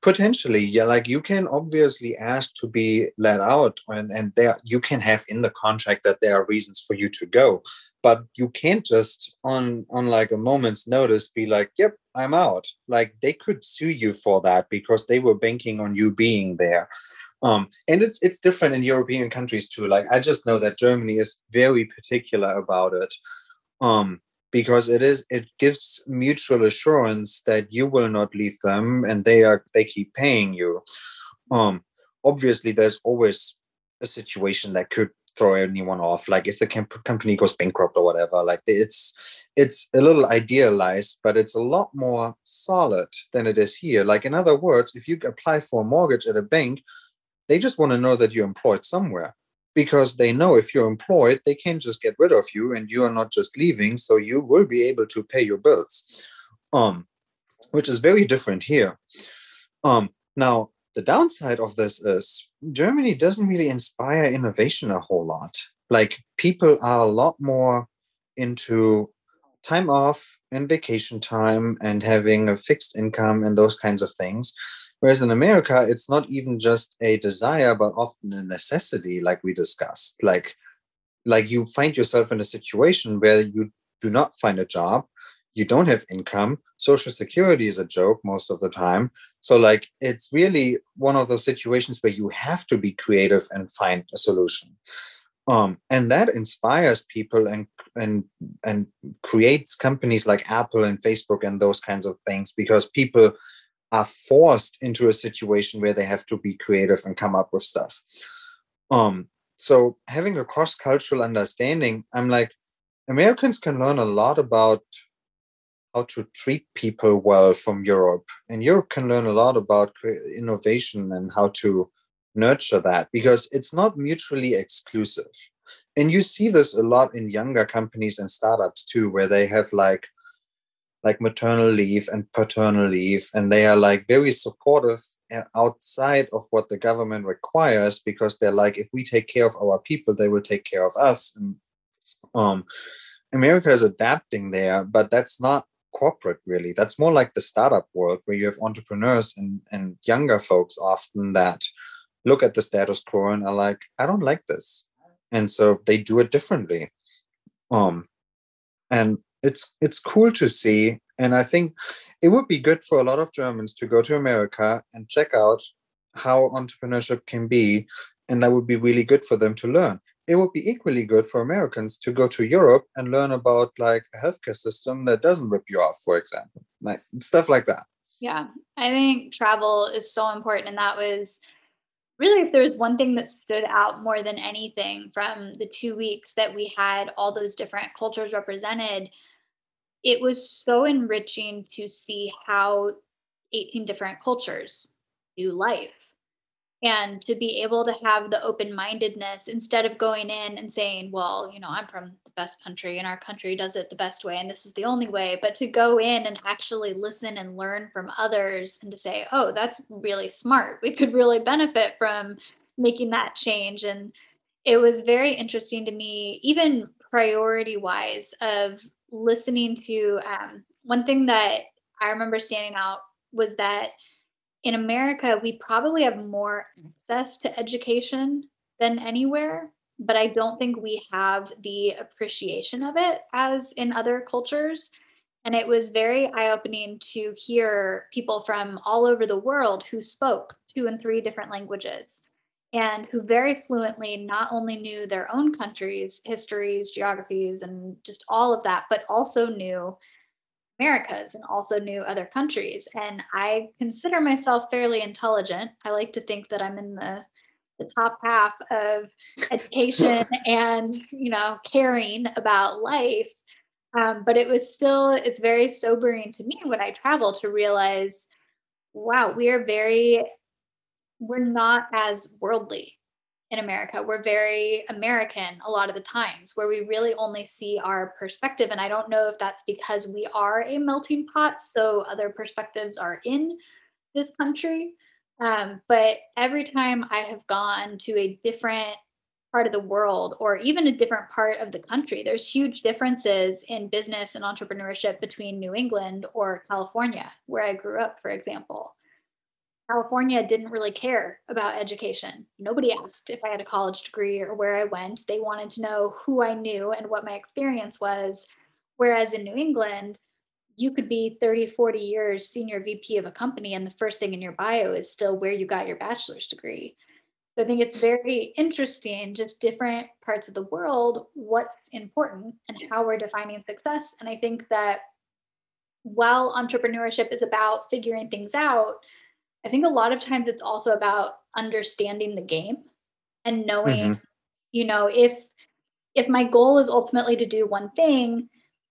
Potentially, yeah. Like you can obviously ask to be let out, and and there you can have in the contract that there are reasons for you to go, but you can't just on on like a moment's notice be like, "Yep, I'm out." Like they could sue you for that because they were banking on you being there. Um, and it's it's different in European countries too. Like I just know that Germany is very particular about it. Um, because it is it gives mutual assurance that you will not leave them and they are they keep paying you Um, obviously, there's always a situation that could throw anyone off like if the company goes bankrupt or whatever like it's it's a little idealized but it's a lot more solid than it is here. Like in other words if you apply for a mortgage at a bank they just want to know that you're employed somewhere because they know if you're employed they can't just get rid of you and you are not just leaving so you will be able to pay your bills. Um which is very different here. Um now the downside of this is Germany doesn't really inspire innovation a whole lot. Like people are a lot more into time off and vacation time and having a fixed income and those kinds of things. Whereas in America, it's not even just a desire, but often a necessity, like we discussed. Like, like you find yourself in a situation where you do not find a job, you don't have income, social security is a joke most of the time, so like it's really one of those situations where you have to be creative and find a solution. Um, and that inspires people and and and creates companies like Apple and Facebook and those kinds of things because people are forced into a situation where they have to be creative and come up with stuff. Um, so having a cross-cultural understanding, I'm like, Americans can learn a lot about how to treat people well from Europe. And Europe can learn a lot about innovation and how to nurture that because it's not mutually exclusive. And you see this a lot in younger companies and startups too, where they have like like maternal leave and paternal leave and they are like very supportive uh, outside of what the government requires because they're like if we take care of our people they will take care of us and um america is adapting there but that's not corporate really. That's more like the startup world where you have entrepreneurs and, and younger folks often that look at the status quo and are like i don't like this. And so they do it differently. Um and it's it's cool to see. And i think it would be good for a lot of germans to go to america and check out how entrepreneurship can be. And that would be really good for them to learn it would be equally good for Americans to go to Europe and learn about like a healthcare system that doesn't rip you off, for example, like stuff like that. Yeah, I think travel is so important, and that was really if there was one thing that stood out more than anything from the two weeks that we had all those different cultures represented it was so enriching to see how 18 different cultures do life and to be able to have the open mindedness instead of going in and saying well you know i'm from the best country and our country does it the best way and this is the only way but to go in and actually listen and learn from others and to say oh that's really smart. We could really benefit from making that change. And it was very interesting to me even priority wise of listening to um, one thing that i remember standing out was that in America, we probably have more access to education than anywhere, but I don't think we have the appreciation of it as in other cultures. And it was very eye opening to hear people from all over the world who spoke two and three different languages and who very fluently not only knew their own countries' histories, geographies, and just all of that, but also knew Americas and also knew other countries. And I consider myself fairly intelligent. I like to think that I'm in the the top half of education and you know caring about life um, but it was still it's very sobering to me when i travel to realize wow we are very we're not as worldly in America. We're very American a lot of the times, where we really only see our perspective. And I don't know if that's because we are a melting pot, so other perspectives are in this country. Um, but every time I have gone to a different part of the world or even a different part of the country, there's huge differences in business and entrepreneurship between New England or California, where I grew up, for example. California didn't really care about education. Nobody asked if I had a college degree or where I went. They wanted to know who I knew and what my experience was. Whereas in New England, you could be 30, 40 years senior VP of a company, and the first thing in your bio is still where you got your bachelor's degree. So I think it's very interesting, just different parts of the world, what's important and how we're defining success. And I think that while entrepreneurship is about figuring things out, I think a lot of times it's also about understanding the game and knowing, mm-hmm. you know, if if my goal is ultimately to do one thing,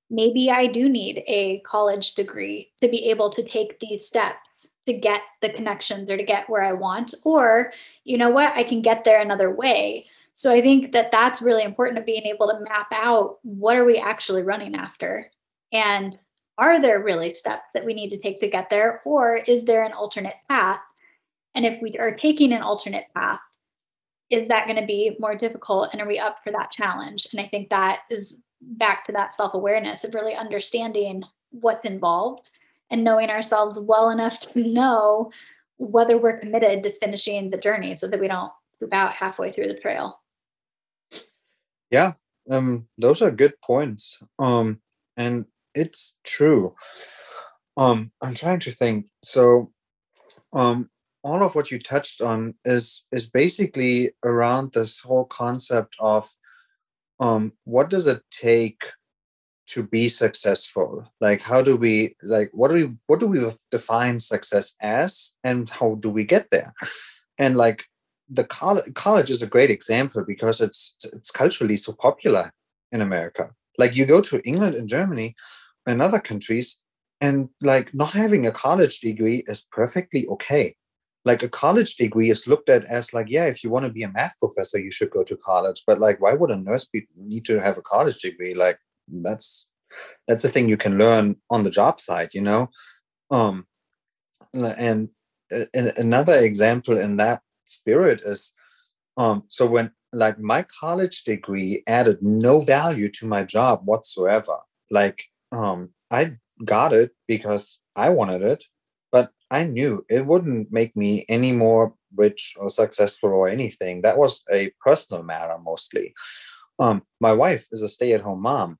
maybe I do need a college degree to be able to take these steps to get the connections or to get where I want. Or, you know what, I can get there another way. So I think that that's really important of being able to map out what are we actually running after? And are there really steps that we need to take to get there? Or is there an alternate path? And if we are taking an alternate path, is that going to be more difficult and are we up for that challenge and i think that is back to that self-awareness of really understanding what's involved and knowing ourselves well enough to know whether we're committed to finishing the journey so that we don't poop out halfway through the trail yeah um those are good points um and it's true. Um i'm trying to think. So um all of what you touched on is is basically around this whole concept of um, what does it take to be successful? Like how do we like what do we what do we define success as and how do we get there? And like the college college is a great example because it's it's culturally so popular in america. Like you go to england and germany and other countries and like not having a college degree is perfectly okay. Like a college degree is looked at as like yeah if you want to be a math professor you should go to college but like why would a nurse be, need to have a college degree? Like that's that's a thing you can learn on the job site you know? Um and, and another example in that spirit is um so when like my college degree added no value to my job whatsoever. Like um i got it because i wanted it but I knew it wouldn't make me any more rich or successful or anything. That was a personal matter mostly. Um, my wife is a stay at home mom.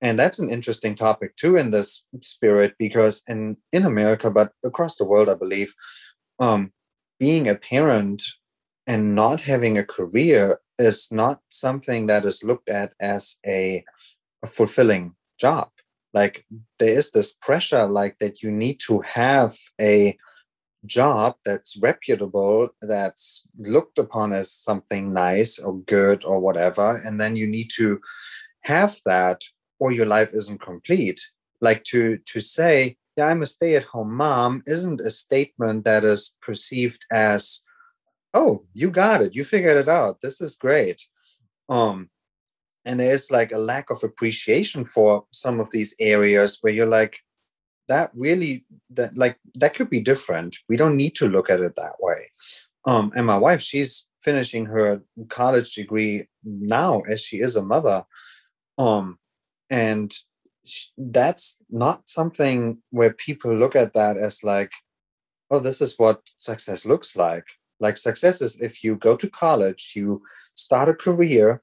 And that's an interesting topic too in this spirit because in, in America, but across the world, I believe, um, being a parent and not having a career is not something that is looked at as a, a fulfilling job like there is this pressure like that you need to have a job that's reputable that's looked upon as something nice or good or whatever and then you need to have that or your life isn't complete. Like to to say yeah i'm a stay-at-home mom isn't a statement that is perceived as oh you got it. You figured it out. This is great. Um and there's like a lack of appreciation for some of these areas where you're like that really that like that could be different. We don't need to look at it that way. Um and my wife she's finishing her college degree now as she is a mother. Um and that's not something where people look at that as like oh this is what success looks like. Like success is if you go to college you start a career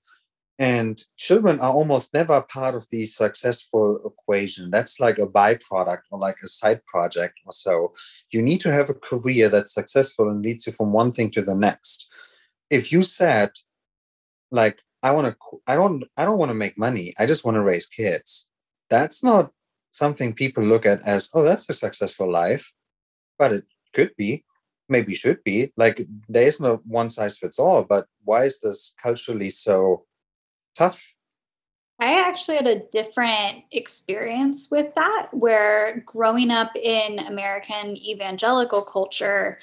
and children are almost never part of the successful equation. That's like a byproduct or like a side project or so. You need to have a career that's successful and leads you from one thing to the next. If you said like i want to i don't i don't want to make money i just want to raise kids that's not something people look at as oh that's a successful life but it could be maybe should be. Like there is no one size fits all but why is this culturally so tough? I actually had a different experience with that, where growing up in American evangelical culture,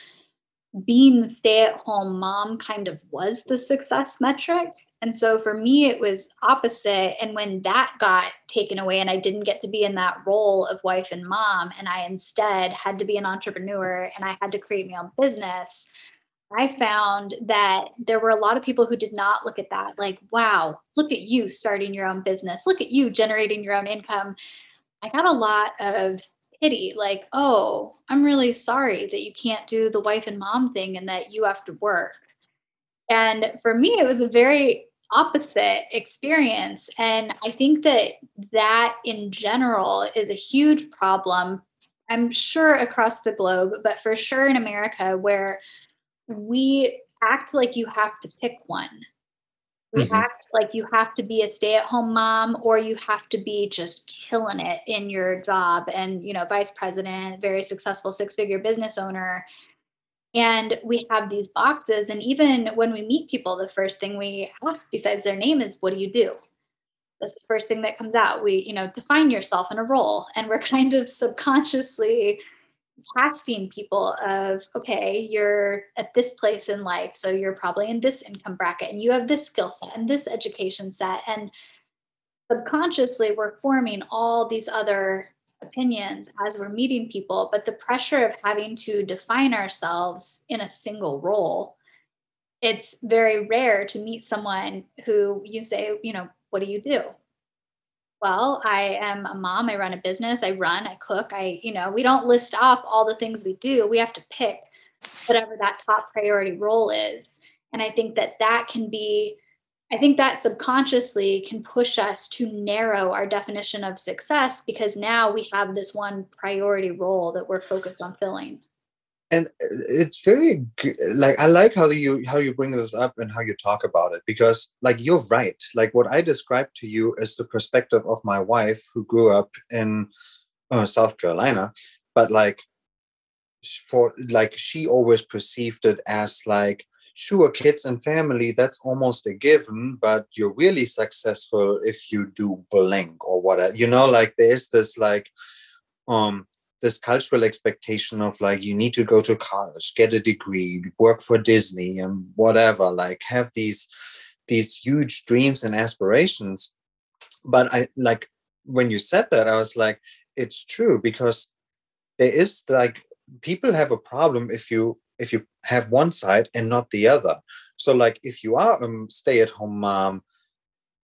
being the stay at home mom kind of was the success metric. And so for me, it was opposite. And when that got taken away, and I didn't get to be in that role of wife and mom, and I instead had to be an entrepreneur and I had to create my own business, I found that there were a lot of people who did not look at that like, wow, look at you starting your own business. Look at you generating your own income. I got a lot of pity, like, oh, I'm really sorry that you can't do the wife and mom thing and that you have to work. And for me, it was a very opposite experience. And I think that that in general is a huge problem. I'm sure across the globe, but for sure in America, where we act like you have to pick one. We mm-hmm. act like you have to be a stay-at-home mom or you have to be just killing it in your job and you know vice president, very successful six-figure business owner. And we have these boxes. And even when we meet people, the first thing we ask besides their name is, What do you do? That's the first thing that comes out. We, you know, define yourself in a role. And we're kind of subconsciously casting people of okay you're at this place in life so you're probably in this income bracket and you have this skill set and this education set and subconsciously we're forming all these other opinions as we're meeting people but the pressure of having to define ourselves in a single role it's very rare to meet someone who you say you know what do you do well i am a mom i run a business i run i cook i you know we don't list off all the things we do we have to pick whatever that top priority role is. And i think that that can be i think that subconsciously can push us to narrow our definition of success because now we have this one priority role that we're focused on filling and it's very like i like how you how you bring this up and how you talk about it because like you're right. Like what i described to you is the perspective of my wife who grew up in uh, south carolina but like for like she always perceived it as like sure kids and family that's almost a given but you're really successful if you do blank or whatever you know like there's this like um this cultural expectation of like you need to go to college get a degree work for disney and whatever like have these these huge dreams and aspirations. But i like when you said that i was like it's true because there is like people have a problem if you if you have one side and not the other. So like if you are a stay at home mom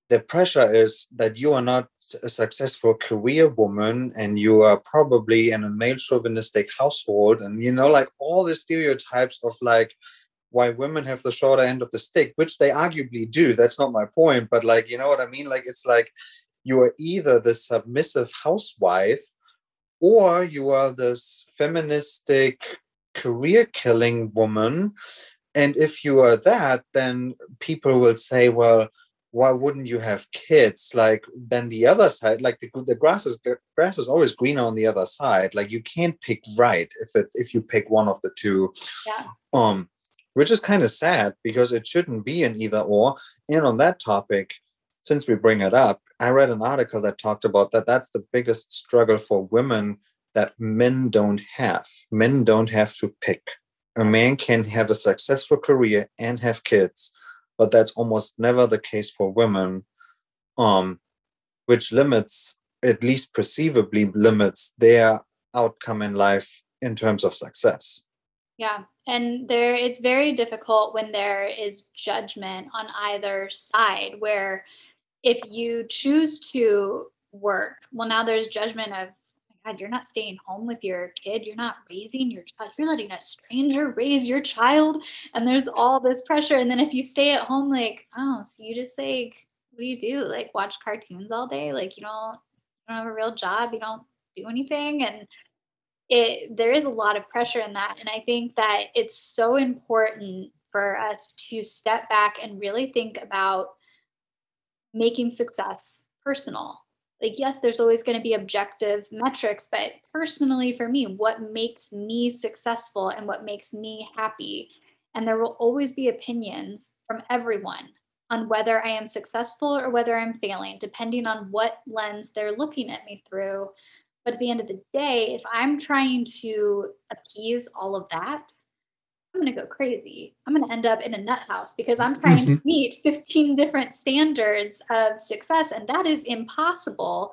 the pressure is that you are not a successful career woman and you are probably in a male chauvinistic household and you know like all the stereotypes of like why women have the shorter end of the stick which they arguably do. That's not my point but like you know what i mean? Like it's like you are either the submissive housewife or you are this feministic career killing woman. And if you are that then people will say well why wouldn't you have kids like then the other side like the, the grass is the grass is always greener on the other side. Like you can't pick right if it if you pick one of the two. Yeah. um which is kind of sad because it shouldn't be an either or. And on that topic since we bring it up i read an article that talked about that that's the biggest struggle for women that men don't have. Men don't have to pick. A man can have a successful career and have kids but that's almost never the case for women, um, which limits, at least perceivably limits their outcome in life in terms of success. Yeah. And there it's very difficult when there is judgment on either side where if you choose to work, well now there's judgment of God, you're not staying home with your kid. You're not raising your child. You're letting a stranger raise your child. And there's all this pressure. And then if you stay at home, like, oh, so you just like, what do you do? Like watch cartoons all day? Like you don't, you don't have a real job. You don't do anything. And it there is a lot of pressure in that. And I think that it's so important for us to step back and really think about making success personal like yes there's always going to be objective metrics but personally for me what makes me successful and what makes me happy and there will always be opinions from everyone on whether i am successful or whether i'm failing depending on what lens they're looking at me through. But at the end of the day if i'm trying to appease all of that I'm going to go crazy. I'm going to end up in a nut house because I'm trying to meet 15 different standards of success, and that is impossible.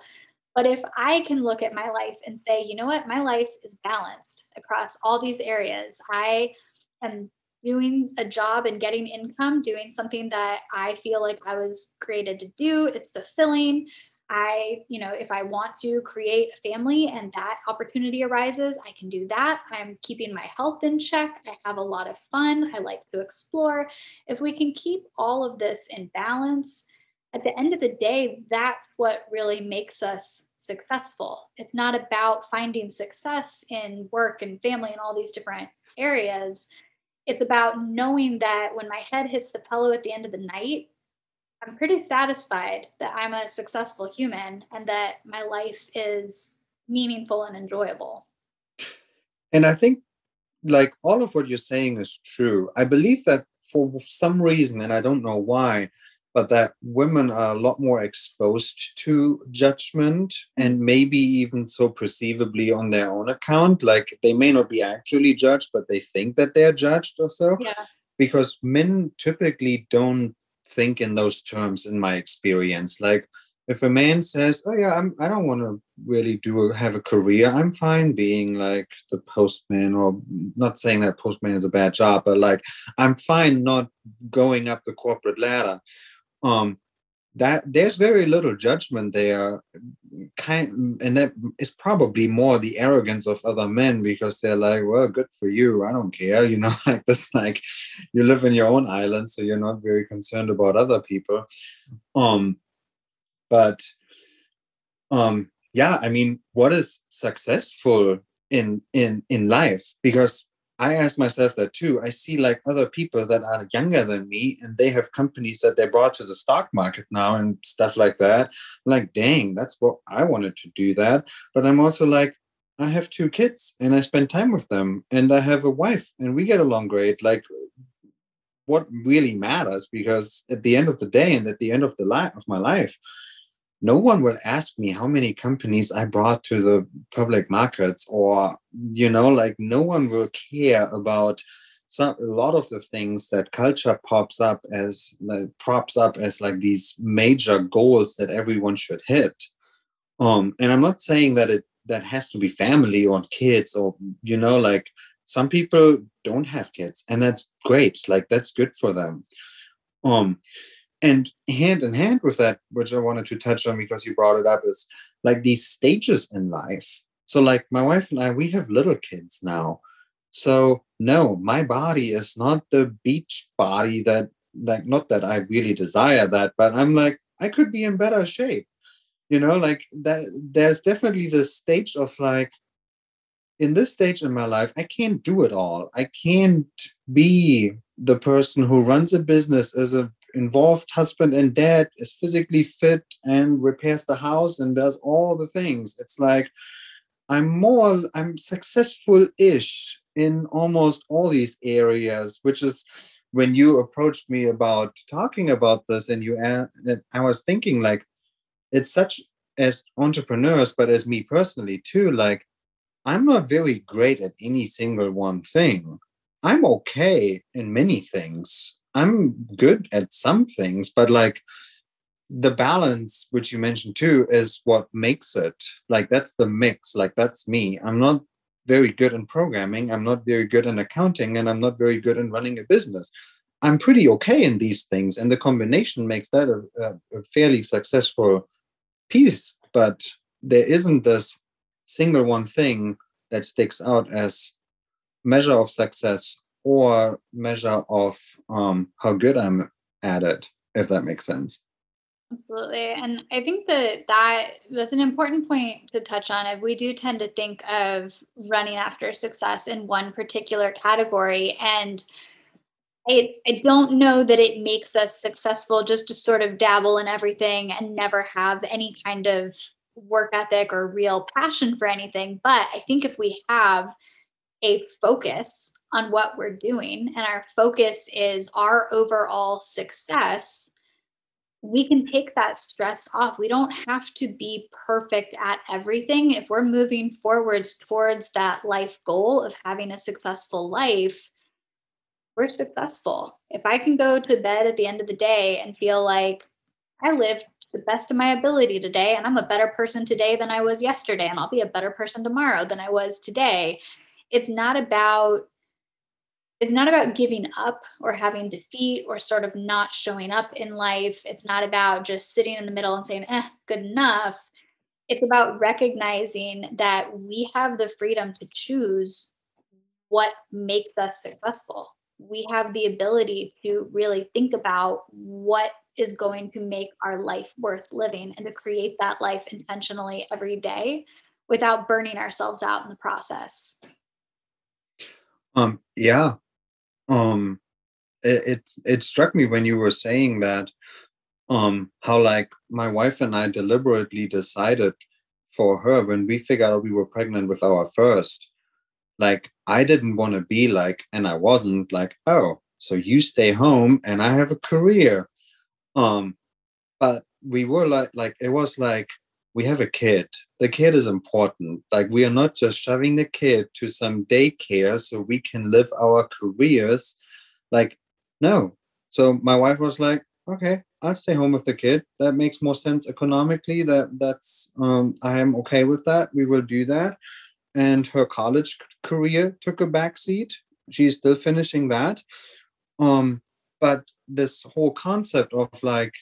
But if I can look at my life and say, you know what, my life is balanced across all these areas, I am doing a job and getting income, doing something that I feel like I was created to do, it's fulfilling. I, you know, if I want to create a family and that opportunity arises, I can do that. I'm keeping my health in check. I have a lot of fun. I like to explore. If we can keep all of this in balance, at the end of the day, that's what really makes us successful. It's not about finding success in work and family and all these different areas. It's about knowing that when my head hits the pillow at the end of the night, I'm pretty satisfied that I'm a successful human and that my life is meaningful and enjoyable. And I think like all of what you're saying is true. I believe that for some reason, and I don't know why, but that women are a lot more exposed to judgment and maybe even so perceivably on their own account. Like they may not be actually judged, but they think that they're judged or so. Yeah. Because men typically don't think in those terms, in my experience. Like if a man says, "Oh yeah, I'm, I don't want to really do have a career. I'm fine being like the postman, or not saying that postman is a bad job, but like I'm fine not going up the corporate ladder." Um, that there's very little judgment there, kind, and that is probably more the arrogance of other men because they're like, "Well, good for you. I don't care," you know, like this. Like you live in your own island, so you're not very concerned about other people. Um but um yeah i mean what is successful in in in life because i ask myself that too. I see like other people that are younger than me and they have companies that they brought to the stock market now and stuff like that. I'm like dang that's what i wanted to do that. But i'm also like i have two kids and i spend time with them and i have a wife and we get along great. Like what really matters because at the end of the day and at the end of the life of my life no one will ask me how many companies I brought to the public markets, or, you know, like no one will care about some, a lot of the things that culture pops up as like, props up as like these major goals that everyone should hit. Um, and I'm not saying that it that has to be family or kids or you know like some people don't have kids and that's great like that's good for them um and hand in hand with that which i wanted to touch on because you brought it up is like these stages in life. So like my wife and i we have little kids now. So no my body is not the beach body that like not that i really desire that but i'm like i could be in better shape. You know like that there's definitely this stage of like in this stage in my life i can't do it all. I can't be the person who runs a business as a involved husband and dad is physically fit and repairs the house and does all the things. It's like i'm more i'm successful-ish in almost all these areas which is when you approached me about talking about this and you i was thinking like it's such as entrepreneurs but as me personally too like i'm not very great at any single one thing. I'm okay in many things I'm good at some things, but like the balance, which you mentioned too, is what makes it. Like that's the mix. Like that's me. I'm not very good in programming. I'm not very good in accounting, and I'm not very good in running a business. I'm pretty okay in these things, and the combination makes that a, a, fairly successful piece. But there isn't this single one thing that sticks out as measure of success or measure of um, how good I'm at it, if that makes sense. Absolutely. And I think that, that that's an important point to touch on. If we do tend to think of running after success in one particular category. And I, I don't know that it makes us successful just to sort of dabble in everything and never have any kind of work ethic or real passion for anything. But I think if we have a focus on what we're doing and our focus is our overall success, we can take that stress off. We don't have to be perfect at everything. If we're moving forwards towards that life goal of having a successful life, we're successful. If I can go to bed at the end of the day and feel like I lived the best of my ability today and I'm a better person today than I was yesterday and I'll be a better person tomorrow than I was today. It's not about it's not about giving up or having defeat or sort of not showing up in life. It's not about just sitting in the middle and saying, eh, good enough. It's about recognizing that we have the freedom to choose what makes us successful. We have the ability to really think about what is going to make our life worth living and to create that life intentionally every day without burning ourselves out in the process. Um, yeah, um it, it it struck me when you were saying that um how like my wife and I deliberately decided for her when we figured out we were pregnant with our first like i didn't want to be like and i wasn't like oh so you stay home and i have a career. Um but we were like like it was like we have a kid. The kid is important. Like we are not just shoving the kid to some daycare so we can live our careers. Like no. So my wife was like okay i'll stay home with the kid. That makes more sense economically. That that's um, i am okay with that. We will do that. And her college career took a backseat. She's still finishing that. Um but this whole concept of like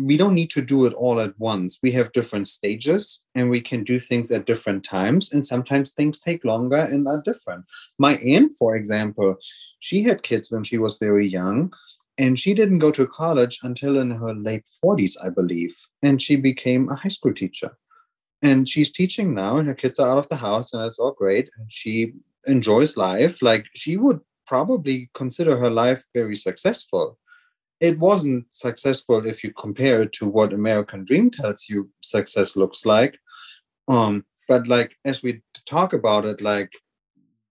we don't need to do it all at once. We have different stages and we can do things at different times. And sometimes things take longer and are different. My aunt, for example, she had kids when she was very young and she didn't go to college until in her late 40s, I believe. And she became a high school teacher. And she's teaching now, and her kids are out of the house, and it's all great. And she enjoys life. Like she would probably consider her life very successful it wasn't successful if you compare it to what American Dream tells you success looks like. Um, but like as we talk about it, like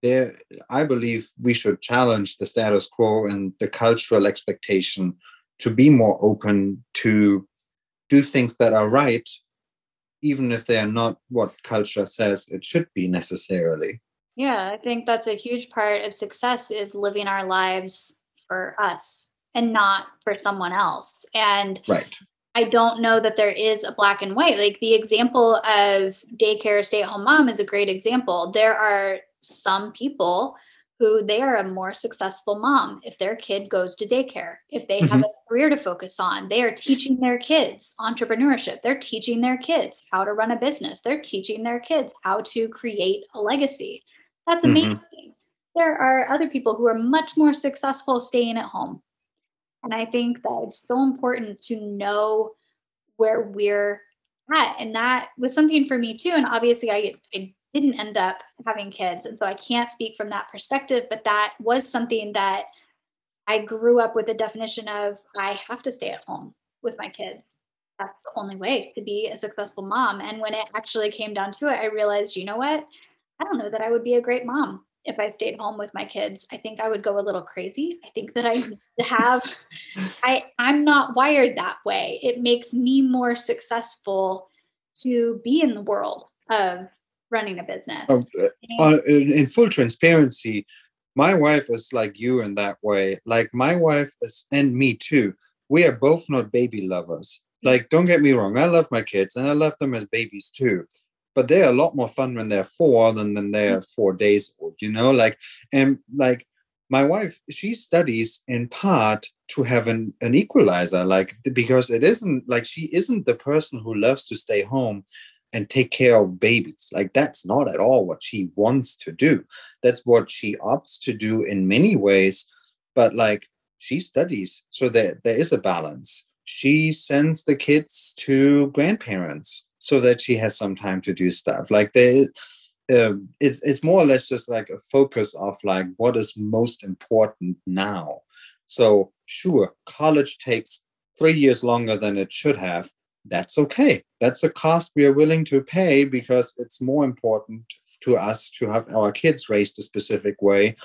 there, I believe we should challenge the status quo and the cultural expectation to be more open to do things that are right, even if they are not what culture says it should be necessarily. Yeah, I think that's a huge part of success is living our lives for us and not for someone else. And right. I don't know that there is a black and white. Like the example of daycare stay at home mom is a great example. There are some people who they are a more successful mom if their kid goes to daycare, if they mm-hmm. have a career to focus on. They are teaching their kids entrepreneurship. They're teaching their kids how to run a business. They're teaching their kids how to create a legacy. That's mm-hmm. amazing. Mm-hmm. There are other people who are much more successful staying at home and I think that it's so important to know where we're at. And that was something for me too. And obviously, I, I didn't end up having kids. And so I can't speak from that perspective, but that was something that I grew up with the definition of I have to stay at home with my kids. That's the only way to be a successful mom. And when it actually came down to it, I realized, you know what? I don't know that I would be a great mom if I stayed home with my kids, I think I would go a little crazy. I think that I need to have I I'm not wired that way. It makes me more successful to be in the world of running a business. Uh, uh, in full transparency, my wife is like you in that way. Like my wife is and me too. We are both not baby lovers. Like don't get me wrong, I love my kids and I love them as babies too but they're a lot more fun when they're four than when they're mm. four days old you know like and like my wife she studies in part to have an, an equalizer like because it isn't like she isn't the person who loves to stay home and take care of babies like that's not at all what she wants to do. That's what she opts to do in many ways but like she studies so that there is a balance. She sends the kids to grandparents so that she has some time to do stuff. Like they um, it's, it's more or less just like a focus of like what is most important now. So sure college takes three years longer than it should have. That's okay. That's a cost we are willing to pay because it's more important to us to have our kids raised a specific way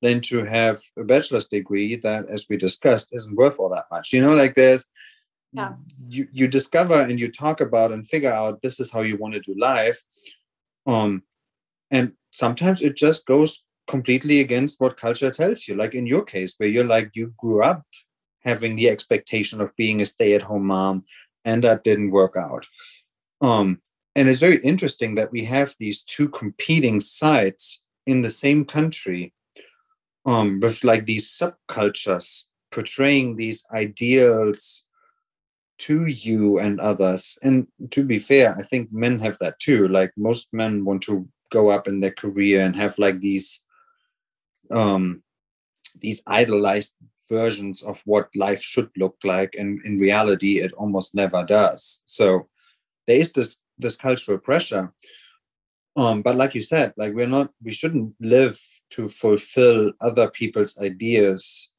than to have a bachelor's degree that as we discussed isn't worth all that much. You know like there's yeah. you you discover and you talk about and figure out this is how you want to do life um and sometimes it just goes completely against what culture tells you like in your case where you're like you grew up having the expectation of being a stay-at-home mom and that didn't work out um and it's very interesting that we have these two competing sides in the same country um with like these subcultures portraying these ideals to you and others. And to be fair, I think men have that too. Like most men want to go up in their career and have like these um these idolized versions of what life should look like and in reality it almost never does so there is this this cultural pressure um but like you said like we're not we shouldn't live to fulfill other people's ideas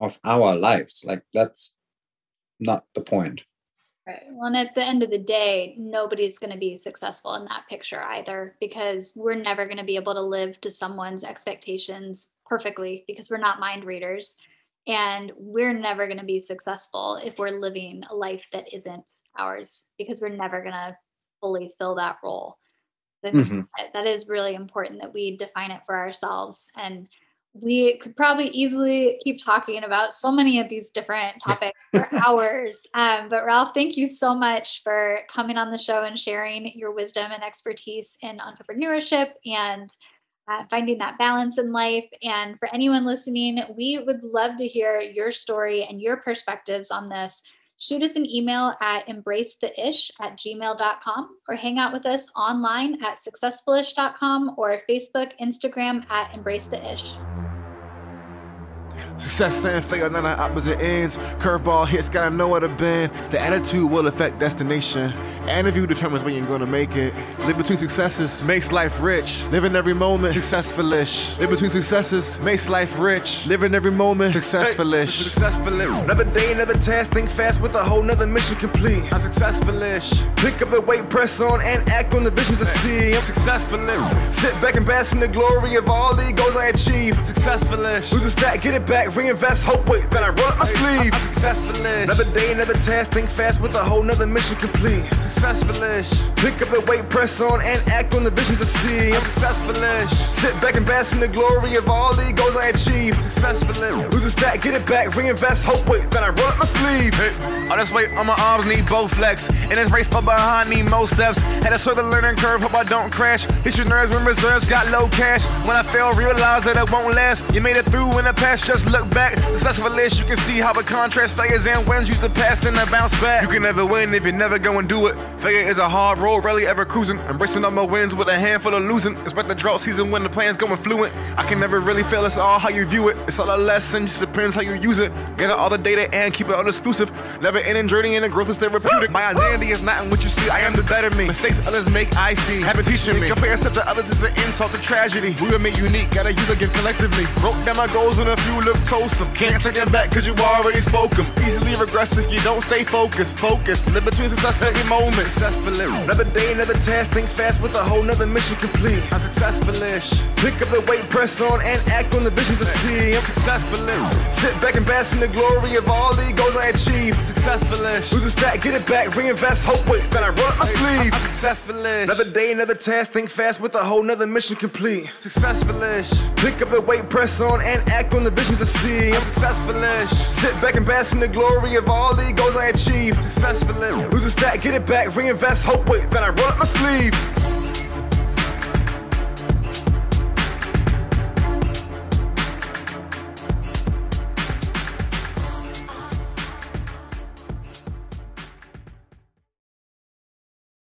of our lives like that's not the point. Right. Well, and at the end of the day, nobody's going to be successful in that picture either because we're never going to be able to live to someone's expectations perfectly because we're not mind readers. And we're never going to be successful if we're living a life that isn't ours because we're never going to fully fill that role. Mm-hmm. That is really important that we define it for ourselves. And we could probably easily keep talking about so many of these different topics for hours. Um, but Ralph, thank you so much for coming on the show and sharing your wisdom and expertise in entrepreneurship and uh, finding that balance in life. And for anyone listening, we would love to hear your story and your perspectives on this shoot us an email at embracetheish at gmail.com or hang out with us online at successfulish.com or Facebook, Instagram at embracetheish. Success and failure, none of opposite ends. Curveball hits, gotta know where to bend. The attitude will affect destination. Interview determines when you're gonna make it. Live between successes makes life rich. Live in every moment, successfulish. Live between successes makes life rich. Live in every moment, successfulish. Hey, successfulish. Another day, another task. Think fast with a whole nother mission complete. I'm successfulish. Pick up the weight, press on, and act on the visions I see. I'm successfulish. Sit back and bask in the glory of all the goals I achieve. Successfulish. Lose a stack, get it back reinvest, hope, wait, then I roll up my sleeve. Successfulish. Another day, another task, think fast with a whole nother mission complete. Successfulish. Pick up the weight, press on, and act on the visions I see. I'm successfulish. Sit back and bask in the glory of all the goals I achieve. Successfulish. Lose a stack, get it back, reinvest, hope, wait, then I roll up my sleeve. Hey. Oh, all this weight on my arms need both flex. In this race, far behind, need most steps. Had to slow the learning curve, hope I don't crash. Hit your nerves when reserves got low cash. When I fail, realize that it won't last. You made it through in the past, just look back, successful list, you can see how the contrast failures and wins use the past and then bounce back. You can never win if you never go and do it. Failure is a hard road, rarely ever cruising. Embracing all my wins with a handful of losing. Expect the drought season when the plan's going fluent. I can never really fail, it's all how you view it. It's all a lesson, just depends how you use it. Gather all the data and keep it all exclusive. Never ending journey and the growth is therapeutic. My identity is not in what you see, I am the better me. Mistakes others make, I see. Have been teaching me. Compare yourself to others is an insult to tragedy. We were made unique, gotta use again collectively. Broke down my goals and a few look wholesome. Can't take them back cause you already spoke them. Easily regressive, you don't stay focused. Focus, live between success every moment. Successfully. Another day, another task, think fast with a whole nother mission complete. I'm successfulish. Pick up the weight, press on, and act on the visions I see. I'm successfully. Sit back and bask in the glory of all the goals I achieve. Successfulish. Lose a stack, get it back, reinvest, hope, wait, then I roll up my sleeve. I'm successfulish. Another day, another task, think fast with a whole nother mission complete. Successfulish. Pick up the weight, press on, and act on the visions I see. I'm successfulish. Sit back and bask in the glory of all the goals I achieved. Successfulish. Lose a stack, get it back, reinvest, hope, wait, then I roll up my sleeve.